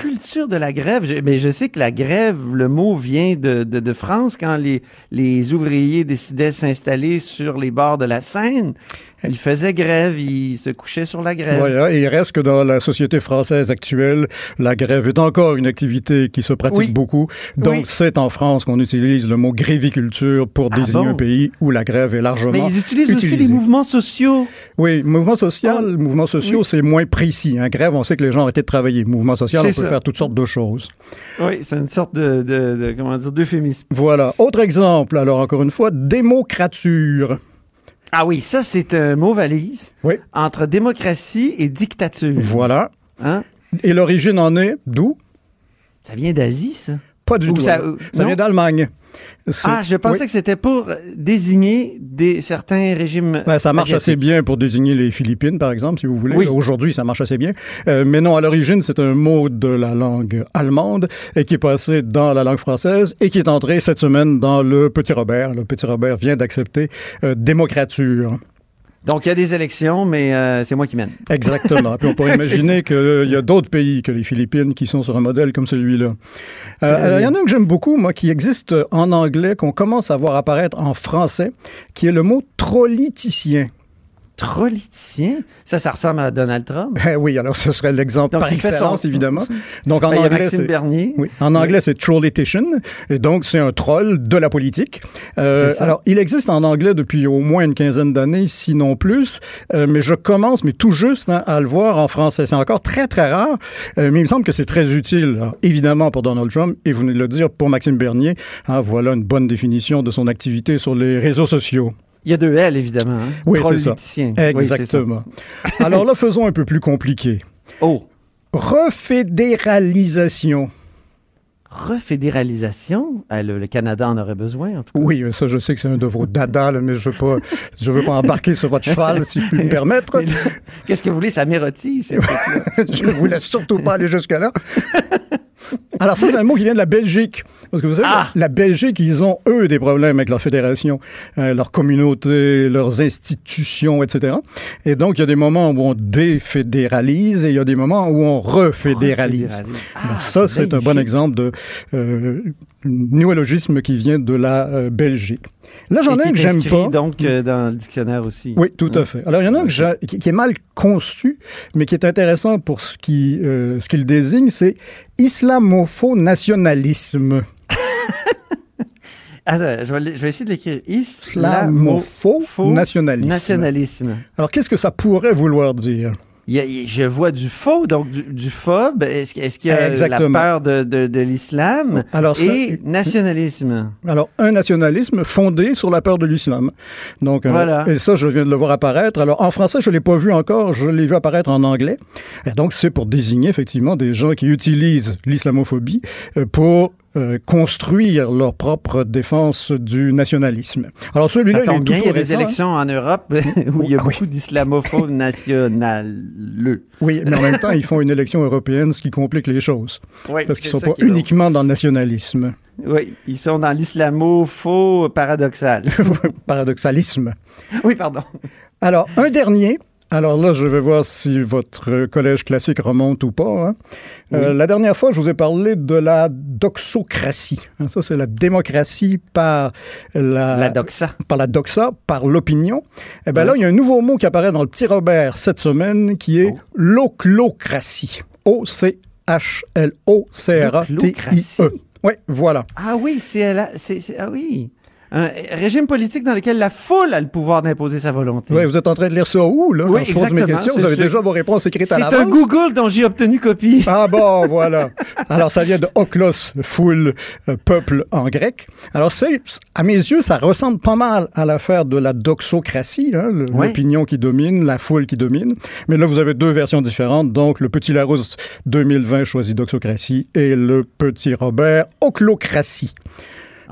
Culture de la grève. Je- mais je sais que la grève, le mot vient de, de, de France quand les, les ouvriers décidaient s'installer sur les bords de la Seine. Ils faisaient grève, ils se couchaient sur la grève. Voilà, et il reste que dans la société française actuelle, la grève est encore une activité qui se pratique Oui. beaucoup. Donc, Oui. c'est en France qu'on utilise le mot gréviculture pour Ah désigner bon? un pays où la grève est largement Mais ils utilisent aussi utilisée. les mouvements sociaux. Oui, mouvement social, Oh. mouvements sociaux, Oui. c'est moins précis. Hein. Grève, on sait que les gens arrêtent de travailler. Mouvement social, on peut ça. faire toutes sortes de choses. Oui, c'est une sorte de, de, de comment dire, d'euphémisme. Voilà. Autre exemple, alors encore une fois, démocrature. Ah oui, ça, c'est un mot valise Oui. entre démocratie et dictature. Voilà. Hein? Et l'origine en est d'où? Ça vient d'Asie, ça. Pas du Ou tout. ça- Ça non? vient d'Allemagne. Ah, je pensais Oui. que c'était pour désigner des, certains régimes. Ouais, ça marche assez bien pour désigner les Philippines, par exemple, si vous voulez. Oui. Aujourd'hui, ça marche assez bien. Euh, mais non, à l'origine, c'est un mot de la langue allemande et qui est passé dans la langue française et qui est entré cette semaine dans le Petit Robert. Le Petit Robert vient d'accepter euh, démocrature. Donc, il y a des élections, mais euh, c'est moi qui mène. Exactement. Puis on pourrait imaginer qu'il y a d'autres pays que les Philippines qui sont sur un modèle comme celui-là. Euh, alors, il y en a un que j'aime beaucoup, moi, qui existe en anglais, qu'on commence à voir apparaître en français, qui est le mot trolliticien. Trolliticien? Ça, ça ressemble à Donald Trump. Eh oui, alors ce serait l'exemple par excellence, son- évidemment. Donc en Ben, anglais, Maxime c'est Bernier. oui, en anglais c'est trollitition, et donc c'est un troll de la politique. Euh, alors il existe en anglais depuis au moins une quinzaine d'années, sinon plus, euh, mais je commence, mais tout juste, hein, à le voir en français. C'est encore très très rare, euh, mais il me semble que c'est très utile, alors, évidemment pour Donald Trump, et vous venez de le dire pour Maxime Bernier. Ah, voilà une bonne définition de son activité sur les réseaux sociaux. Il y a deux L, évidemment. hein. Oui, c'est ça. Trolliticien. Oui, ça. Exactement. alors là, faisons un peu plus compliqué. Oh, Refédéralisation. refédéralisation? Ah, le, le Canada en aurait besoin, en tout cas. Oui, ça, je sais que c'est un de vos dadas, là, mais je veux pas, je veux pas embarquer sur votre cheval, si je puis me permettre. Qu'est-ce que vous voulez? Ça m'érotise, je ne voulais surtout pas aller jusque-là. Alors ça, c'est un mot qui vient de la Belgique. Parce que vous savez, Ah! la Belgique, ils ont, eux, des problèmes avec leur fédération, euh, leur communauté, leurs institutions, etc. Et donc, il y a des moments où on défédéralise et il y a des moments où on refédéralise. Ah, ça, c'est un bon exemple de euh, néologisme qui vient de la euh, Belgique. Là, j'en ai un que j'aime pas. donc, euh, dans le dictionnaire aussi. Oui, tout à fait. Alors, il y en a un que qui, qui est mal conçu, mais qui est intéressant pour ce qui euh, ce qu'il désigne, c'est islamopho-nationalisme. Attends, je vais, l- je vais essayer de l'écrire. Islamopho-nationalisme. Nationalisme. Alors, qu'est-ce que ça pourrait vouloir dire? Y a- je vois du faux, donc du, du phobe. Est-ce, qu'il- est-ce qu'il y a Exactement. la peur de, de, de l'islam et nationalisme? Alors, un nationalisme fondé sur la peur de l'islam. Donc, euh, et ça, je viens de le voir apparaître. Alors, en français, je l'ai pas vu encore, je l'ai vu apparaître en anglais. Et donc, c'est pour désigner effectivement des gens qui utilisent l'islamophobie euh, pour euh, construire leur propre défense du nationalisme. Alors, celui-là, il est bien, il y a des récent. élections en Europe où il y a oui. beaucoup d'islamophobes nationaleux. Oui, mais en même temps, ils font une élection européenne, ce qui complique les choses. Oui, Parce qu'ils c'est sont pas drôle. uniquement dans le nationalisme. Oui, ils sont dans l'islamo-faux paradoxal. Paradoxalisme. oui, pardon. Alors, un dernier. Alors là, je vais voir si votre collège classique remonte ou pas. hein. Euh, la dernière fois, je vous ai parlé de la doxocratie. Hein, ça, c'est la démocratie par la, La doxa. par la doxa, par l'opinion. Eh bien là, il y a un nouveau mot qui apparaît dans le petit Robert cette semaine qui est Oh. l'oclocratie. O-C-H-L-O-C-R-A-T-I-E. L'oclocratie. Oui, voilà. Ah oui, c'est, la- c'est- ah oui. Un régime politique dans lequel la foule a le pouvoir d'imposer sa volonté. Ouais, vous êtes en train de lire ça où, là? Oui, je pose mes questions, C'est- vous avez c'est- déjà vos réponses écrites à c'est l'avance? un Google dont j'ai obtenu copie. Ah bon, voilà. Alors, ça vient de oklos, foule, euh, peuple en grec. Alors, c'est, à mes yeux, ça ressemble pas mal à l'affaire de la doxocratie, hein, l'opinion qui domine, la foule qui domine. Mais là, vous avez deux versions différentes. Donc, le petit Larousse 2020 choisit doxocratie et le petit Robert oclocratie.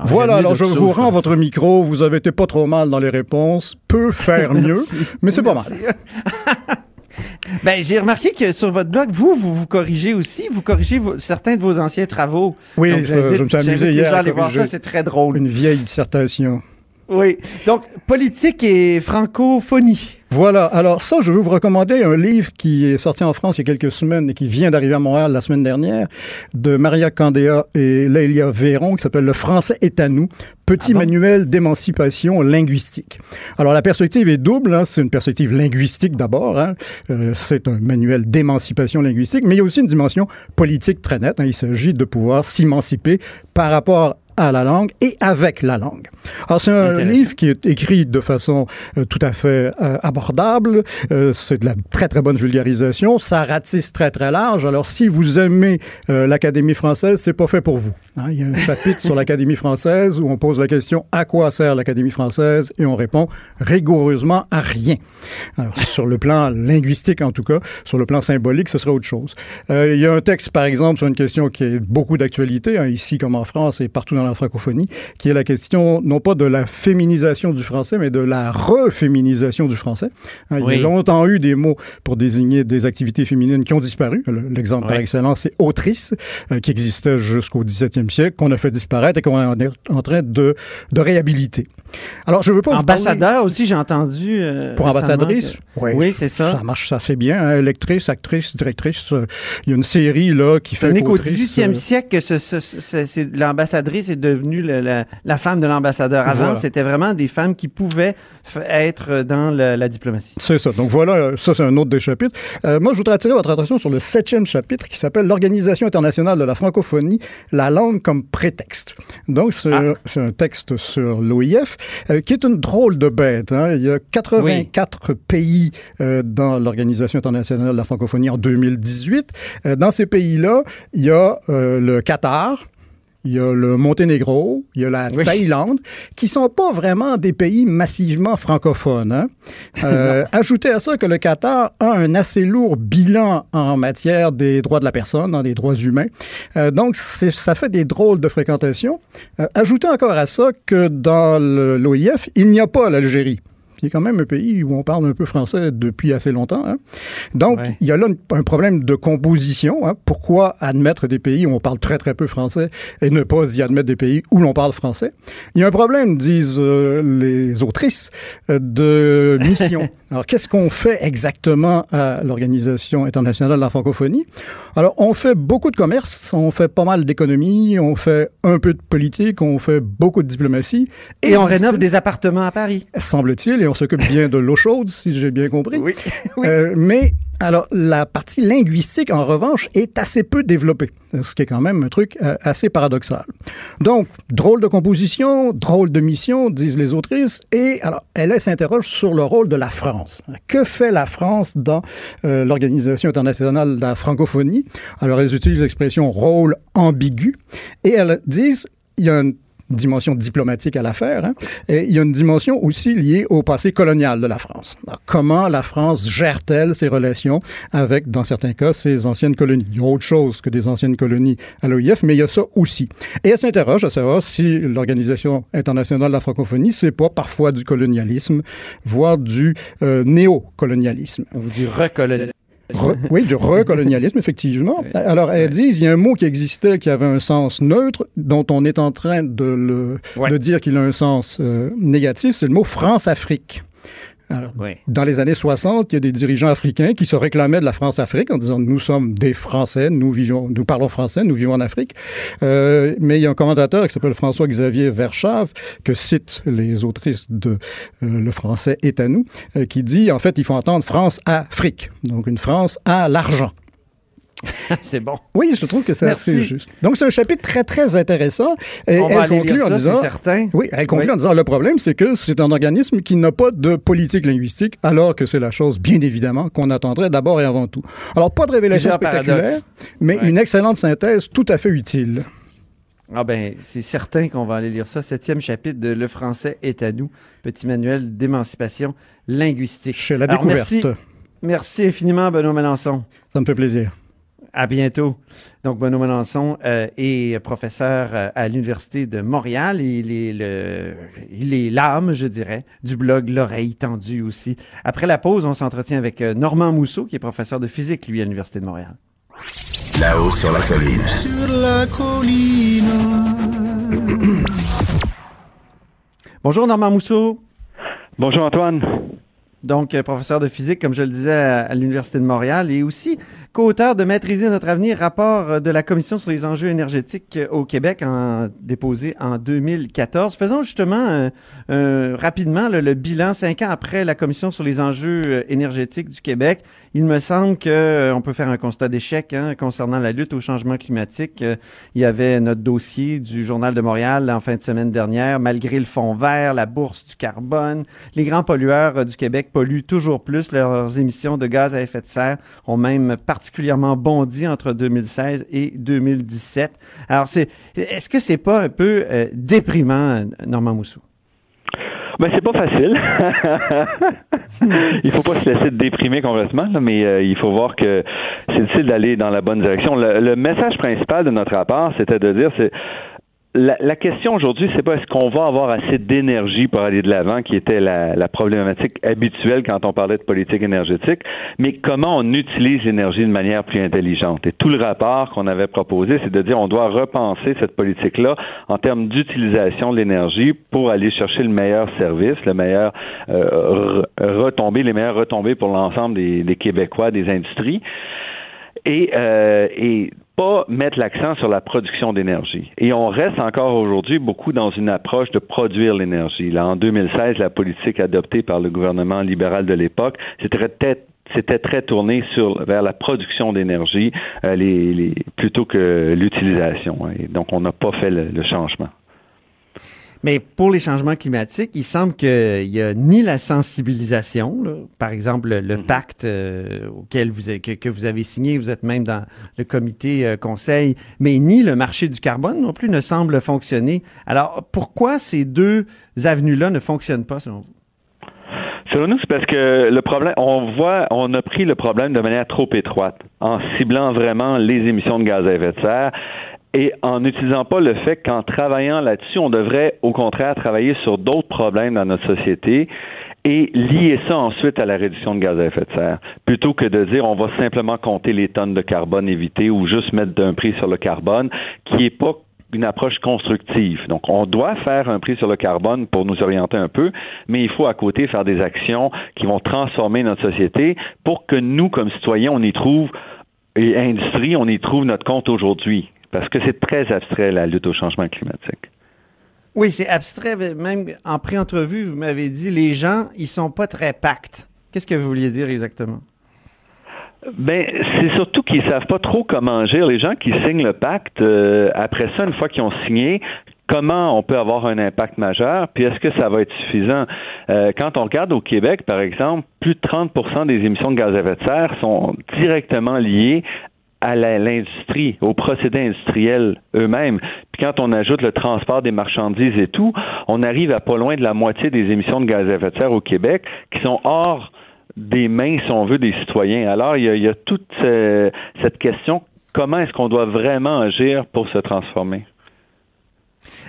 Ah, voilà, alors je vous rends votre micro. Vous avez été pas trop mal dans les réponses. Peut faire mieux, mais c'est pas mal. ben, j'ai remarqué que sur votre blog, vous, vous vous corrigez aussi. Vous corrigez vos- certains de vos anciens travaux. Oui, Donc, ça, j'invite- je me suis amusé hier à aller voir ça, c'est très drôle. Une vieille dissertation. Oui. Donc, politique et francophonie. Voilà. Alors ça, je veux vous recommander un livre qui est sorti en France il y a quelques semaines et qui vient d'arriver à Montréal la semaine dernière de Maria Candéa et Lélia Véron qui s'appelle Le français est à nous, petit Ah bon? manuel d'émancipation linguistique. Alors la perspective est double. hein. C'est une perspective linguistique d'abord. hein. Euh, c'est un manuel d'émancipation linguistique, mais il y a aussi une dimension politique très nette. hein. Il s'agit de pouvoir s'émanciper par rapport à la langue et avec la langue. Alors, c'est un livre qui est écrit de façon euh, tout à fait euh, abordable. Euh, c'est de la très, très bonne vulgarisation. Ça ratisse très, très large. Alors, si vous aimez l'Académie française, c'est pas fait pour vous. Hein. Il y a un chapitre sur l'Académie française où on pose la question à quoi sert l'Académie française? Et on répond rigoureusement à rien. Alors, sur le plan linguistique, en tout cas, sur le plan symbolique, ce serait autre chose. il y a un texte, par exemple, sur une question qui est beaucoup d'actualité, hein, ici comme en France et partout dans la francophonie, qui est la question non pas de la féminisation du français, mais de la reféminisation du français. Hein, il y a longtemps eu des mots pour désigner des activités féminines qui ont disparu. L'exemple par excellence, c'est autrice, euh, qui existait jusqu'au 17e siècle, qu'on a fait disparaître et qu'on est en train de, de réhabiliter. Alors, je veux pas Ambassadeur aussi, j'ai entendu. Euh, pour ambassadrice? Oui, c'est ça. Ça marche, ça fait bien. Hein, lectrice, actrice, directrice. Euh, il y a une série là qui fait. Ce n'est qu'au 18e siècle que ce, l'ambassadrice est devenue la, femme de l'ambassadeur. Avant, c'était vraiment des femmes qui pouvaient être dans la diplomatie. C'est ça. Donc voilà, ça c'est un autre des chapitres. Euh, moi, je voudrais attirer votre attention sur le septième chapitre qui s'appelle l'Organisation internationale de la francophonie, la langue comme prétexte. Donc c'est ah. un texte sur l'OIF euh, qui est une drôle de bête. Hein. Il y a 84 pays euh, dans l'Organisation internationale de la francophonie en 2018. dans ces pays-là, il y a le Qatar, il y a le Monténégro, il y a la Thaïlande, qui sont pas vraiment des pays massivement francophones. Hein? Euh, ajoutez à ça que le Qatar a un assez lourd bilan en matière des droits de la personne, dans des droits humains. Euh, donc, ça fait des drôles de fréquentation. Euh, ajoutez encore à ça que dans l'OIF, il n'y a pas l'Algérie qui est quand même un pays où on parle un peu français depuis assez longtemps. Hein. Donc, il y a là un problème de composition. Hein. Pourquoi admettre des pays où on parle très, très peu français et ne pas y admettre des pays où l'on parle français? Il y a un problème, disent euh, les autrices, euh, de mission. Alors, qu'est-ce qu'on fait exactement à l'Organisation internationale de la francophonie? Alors, on fait beaucoup de commerce, on fait pas mal d'économie, on fait un peu de politique, on fait beaucoup de diplomatie. Et, on rénove des appartements à Paris. Semble-t-il, on s'occupe bien de l'eau chaude, si j'ai bien compris. Oui. Euh, mais alors, la partie linguistique, en revanche, est assez peu développée, ce qui est quand même un truc euh, assez paradoxal. Donc, drôle de composition, drôle de mission, disent les autrices, et alors, elle s'interroge sur le rôle de la France. Que fait la France dans euh, l'Organisation internationale de la francophonie? Alors, elles utilisent l'expression rôle ambigu, et elles disent, il y a une dimension diplomatique à l'affaire. Hein. Et il y a une dimension aussi liée au passé colonial de la France. comment la France gère-t-elle ses relations avec, dans certains cas, ses anciennes colonies? Il y a autre chose que des anciennes colonies à l'OIF, mais il y a ça aussi. Et elle s'interroge à savoir si l'Organisation internationale de la francophonie, c'est pas parfois du colonialisme, voire du euh, néocolonialisme. Ou du recolonialisme oui, du recolonialisme, effectivement. Alors, elles disent, il y a un mot qui existait qui avait un sens neutre, dont on est en train de, le, de dire qu'il a un sens euh, négatif, c'est le mot France-Afrique. Dans les années 60, il y a des dirigeants africains qui se réclamaient de la France-Afrique en disant nous sommes des Français, nous vivons, nous parlons français, nous vivons en Afrique. Euh, mais il y a un commentateur qui s'appelle François-Xavier Verschave que citent les autrices de euh, Le français est à nous, euh, qui dit en fait il faut entendre France-Afrique, donc une France à l'argent. c'est bon. Oui, je trouve que c'est assez juste. Donc, c'est un chapitre très, très intéressant. Et On elle conclut en disant. Certain. Oui, elle conclut en disant le problème, c'est que c'est un organisme qui n'a pas de politique linguistique, alors que c'est la chose, bien évidemment, qu'on attendrait d'abord et avant tout. Alors, pas de révélation spectaculaire, mais une excellente synthèse tout à fait utile. Ah ben, c'est certain qu'on va aller lire ça. Septième chapitre de Le français est à nous, petit manuel d'émancipation linguistique. Chez la découverte. merci, merci infiniment, Benoît Melançon. Ça me fait plaisir. À bientôt. Donc, Benoît Melançon euh, est professeur euh, à l'Université de Montréal. Il est le, il est l'âme, je dirais, du blog L'oreille tendue aussi. Après la pause, on s'entretient avec euh, Normand Mousseau, qui est professeur de physique, lui, à l'Université de Montréal. Là-haut sur la colline. Sur la colline. Bonjour, Normand Mousseau. Bonjour, Antoine. Donc euh, professeur de physique, comme je le disais, à, l'Université de Montréal, et aussi co-auteur de Maîtriser notre avenir, rapport euh, de la Commission sur les enjeux énergétiques euh, au Québec, déposé en 2014. Faisons justement rapidement le, bilan cinq ans après la Commission sur les enjeux énergétiques du Québec. Il me semble que euh, on peut faire un constat d'échec hein, concernant la lutte au changement climatique. Il y avait notre dossier du Journal de Montréal en fin de semaine dernière, malgré le fond vert, la bourse du carbone, les grands pollueurs du Québec polluent toujours plus. Leurs émissions de gaz à effet de serre ont même particulièrement bondi entre 2016 et 2017. Alors, c'est, est-ce que c'est pas un peu euh, déprimant, Normand Moussou? Ben c'est pas facile. il faut pas se laisser déprimer complètement, là, mais euh, il faut voir que c'est difficile d'aller dans la bonne direction. Le, le message principal de notre rapport, c'était de dire c'est la, la, question aujourd'hui, c'est pas est-ce qu'on va avoir assez d'énergie pour aller de l'avant, qui était la, la, problématique habituelle quand on parlait de politique énergétique, mais comment on utilise l'énergie de manière plus intelligente? Et tout le rapport qu'on avait proposé, c'est de dire on doit repenser cette politique-là en termes d'utilisation de l'énergie pour aller chercher le meilleur service, le meilleur euh, retombée, les meilleures retombées pour l'ensemble des, des Québécois, des industries. Et, euh, et pas mettre l'accent sur la production d'énergie. Et on reste encore aujourd'hui beaucoup dans une approche de produire l'énergie. Là, en 2016, la politique adoptée par le gouvernement libéral de l'époque, c'était c'était très tourné sur vers la production d'énergie euh, les, les, plutôt que l'utilisation. Et donc, on n'a pas fait le, le changement. Mais pour les changements climatiques, il semble qu'il n'y a ni la sensibilisation, là, par exemple le, le mm -hmm. pacte euh, auquel vous avez, que, que, vous avez signé, vous êtes même dans le comité euh, conseil, mais ni le marché du carbone non plus ne semble fonctionner. Alors pourquoi ces deux avenues-là ne fonctionnent pas selon vous? Selon nous, c'est parce que le problème, on voit, on a pris le problème de manière trop étroite, en ciblant vraiment les émissions de gaz à effet de serre et en n'utilisant pas le fait qu'en travaillant là-dessus, on devrait au contraire travailler sur d'autres problèmes dans notre société et lier ça ensuite à la réduction de gaz à effet de serre, plutôt que de dire on va simplement compter les tonnes de carbone évitées ou juste mettre d'un prix sur le carbone, qui est pas une approche constructive. Donc, on doit faire un prix sur le carbone pour nous orienter un peu, mais il faut à côté faire des actions qui vont transformer notre société pour que nous, comme citoyens, on y trouve et industrie, on y trouve notre compte aujourd'hui. Parce que c'est très abstrait, la lutte au changement climatique. Oui, c'est abstrait. Même en pré-entrevue, vous m'avez dit, les gens, ils sont pas très pactes. Qu'est-ce que vous vouliez dire exactement? Ben, c'est surtout qu'ils savent pas trop comment agir. Les gens qui signent le pacte, euh, après ça, une fois qu'ils ont signé, comment on peut avoir un impact majeur, puis est-ce que ça va être suffisant? Euh, quand on regarde au Québec, par exemple, plus de 30% des émissions de gaz à effet de serre sont directement liées à l'industrie, aux procédés industriels eux-mêmes. Puis quand on ajoute le transport des marchandises et tout, on arrive à pas loin de la moitié des émissions de gaz à effet de serre au Québec qui sont hors des mains, si on veut, des citoyens. Alors, il y a, toute euh, cette question, comment est-ce qu'on doit vraiment agir pour se transformer?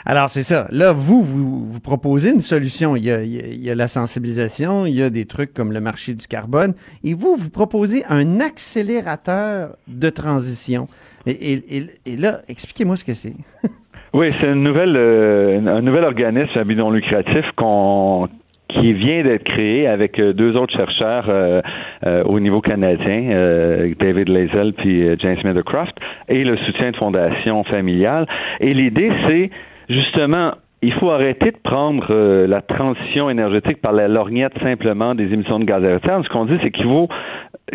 Alors, c'est ça. Là, vous, vous, proposez une solution. Il y, a, la sensibilisation, il y a des trucs comme le marché du carbone. Et vous, vous proposez un accélérateur de transition. Et, là, expliquez-moi ce que c'est. oui, c'est une nouvelle, euh, un nouvel organisme à but non lucratif qui vient d'être créé avec deux autres chercheurs euh, euh, au niveau canadien, euh, David Lazel puis James Meadowcroft, et le soutien de Fondation familiale. Et l'idée, c'est justement il faut arrêter de prendre euh, la transition énergétique par la lorgnette simplement des émissions de gaz à effet de serre. Ce qu'on dit, c'est qu'il faut,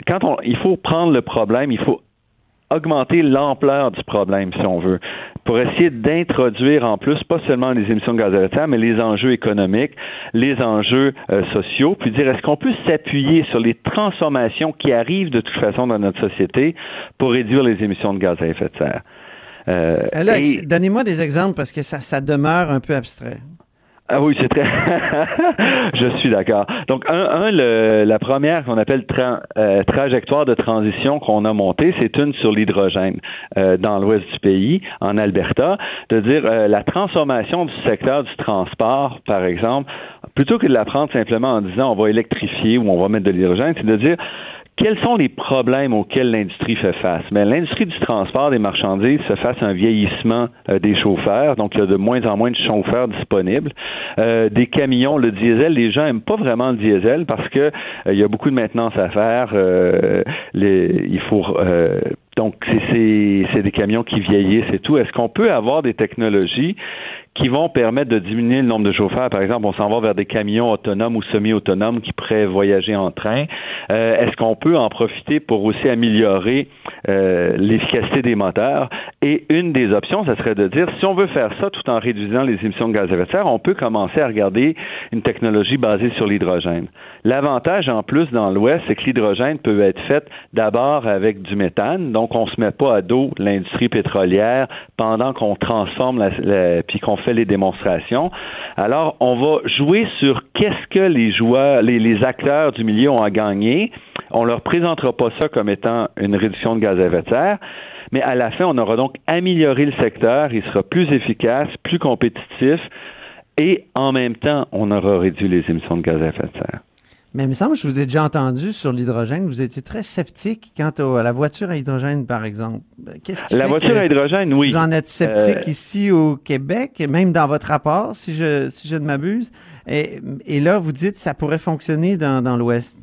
quand on, il faut prendre le problème, il faut augmenter l'ampleur du problème, si on veut, pour essayer d'introduire en plus, pas seulement les émissions de gaz à effet de serre, mais les enjeux économiques, les enjeux euh, sociaux, puis dire est-ce qu'on peut s'appuyer sur les transformations qui arrivent de toute façon dans notre société pour réduire les émissions de gaz à effet de serre? Euh, Alex, et... donnez-moi des exemples parce que ça, ça demeure un peu abstrait. Ah oui, c'est très. je suis d'accord. Donc, un, un le, la première qu'on appelle tra euh, trajectoire de transition qu'on a montée, c'est une sur l'hydrogène euh, dans l'ouest du pays, en Alberta, de dire euh, la transformation du secteur du transport, par exemple, plutôt que de la prendre simplement en disant on va électrifier ou on va mettre de l'hydrogène, c'est de dire quels sont les problèmes auxquels l'industrie fait face? Mais l'industrie du transport des marchandises se face un vieillissement euh, des chauffeurs, donc il y a de moins en moins de chauffeurs disponibles. Euh, des camions, le diesel, les gens aiment pas vraiment le diesel parce que euh, il y a beaucoup de maintenance à faire. Les, il faut donc, c'est des camions qui vieillissent et tout. Est-ce qu'on peut avoir des technologies qui vont permettre de diminuer le nombre de chauffeurs? Par exemple, on s'en va vers des camions autonomes ou semi-autonomes qui pourraient voyager en train. Euh, est-ce qu'on peut en profiter pour aussi améliorer euh, l'efficacité des moteurs? Et une des options, ce serait de dire, si on veut faire ça tout en réduisant les émissions de gaz à effet de serre, on peut commencer à regarder une technologie basée sur l'hydrogène. L'avantage en plus dans l'Ouest, c'est que l'hydrogène peut être fait d'abord avec du méthane, donc on se met pas à dos l'industrie pétrolière pendant qu'on transforme puis qu'on fait les démonstrations. Alors, on va jouer sur qu'est-ce que les joueurs, les, acteurs du milieu ont à gagner. On leur présentera pas ça comme étant une réduction de gaz à effet de serre. Mais à la fin, on aura donc amélioré le secteur, il sera plus efficace, plus compétitif, et en même temps, on aura réduit les émissions de gaz à effet de serre. Mais il me semble que je vous ai déjà entendu sur l'hydrogène. Vous étiez très sceptique quant à la voiture à hydrogène, par exemple. Qu'est-ce qui la voiture à hydrogène, oui. Vous en êtes sceptique euh, ici au Québec, même dans votre rapport, si je, si je ne m'abuse? Et, et, là, vous dites que ça pourrait fonctionner dans, dans l'Ouest.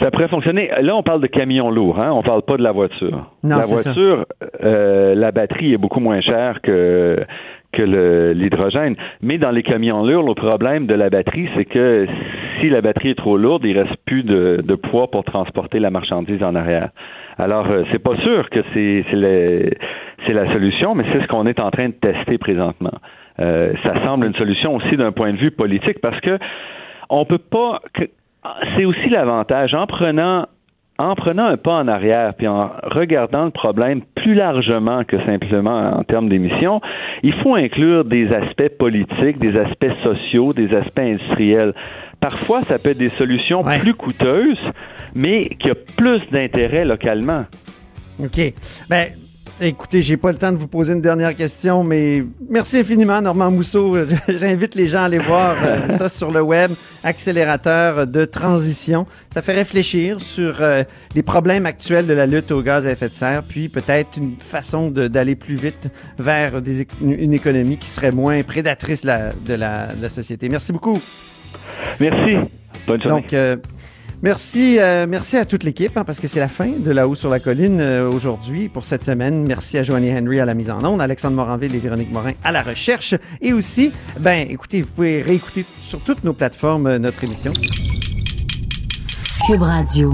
Ça pourrait fonctionner. Là, on parle de camions lourds, hein? On parle pas de la voiture. Non, la voiture, euh, la batterie est beaucoup moins chère que que l'hydrogène. Mais dans les camions lourds, le problème de la batterie, c'est que si la batterie est trop lourde, il reste plus de, de poids pour transporter la marchandise en arrière. Alors, euh, c'est pas sûr que c'est c'est la solution, mais c'est ce qu'on est en train de tester présentement. Euh, ça semble une solution aussi d'un point de vue politique parce que on peut pas. C'est aussi l'avantage en prenant en prenant un pas en arrière puis en regardant le problème plus largement que simplement en termes d'émissions, il faut inclure des aspects politiques, des aspects sociaux, des aspects industriels. Parfois, ça peut être des solutions plus coûteuses, mais qui ont plus d'intérêt localement. OK. Ben, Écoutez, j'ai pas le temps de vous poser une dernière question, mais merci infiniment, Normand Mousseau. J'invite les gens à aller voir euh, ça sur le web, accélérateur de transition. Ça fait réfléchir sur euh, les problèmes actuels de la lutte au gaz à effet de serre, puis peut-être une façon d'aller plus vite vers une économie qui serait moins prédatrice de, la, société. Merci beaucoup. Merci. Bonne journée. Donc, euh, Merci, euh, merci à toute l'équipe, hein, parce que c'est la fin de La Haut sur la Colline euh, aujourd'hui pour cette semaine. Merci à Joanie Henry à la mise en onde, Alexandre Moranville et Véronique Morin à la recherche. Et aussi, ben, écoutez, vous pouvez réécouter sur toutes nos plateformes euh, notre émission. Cube Radio.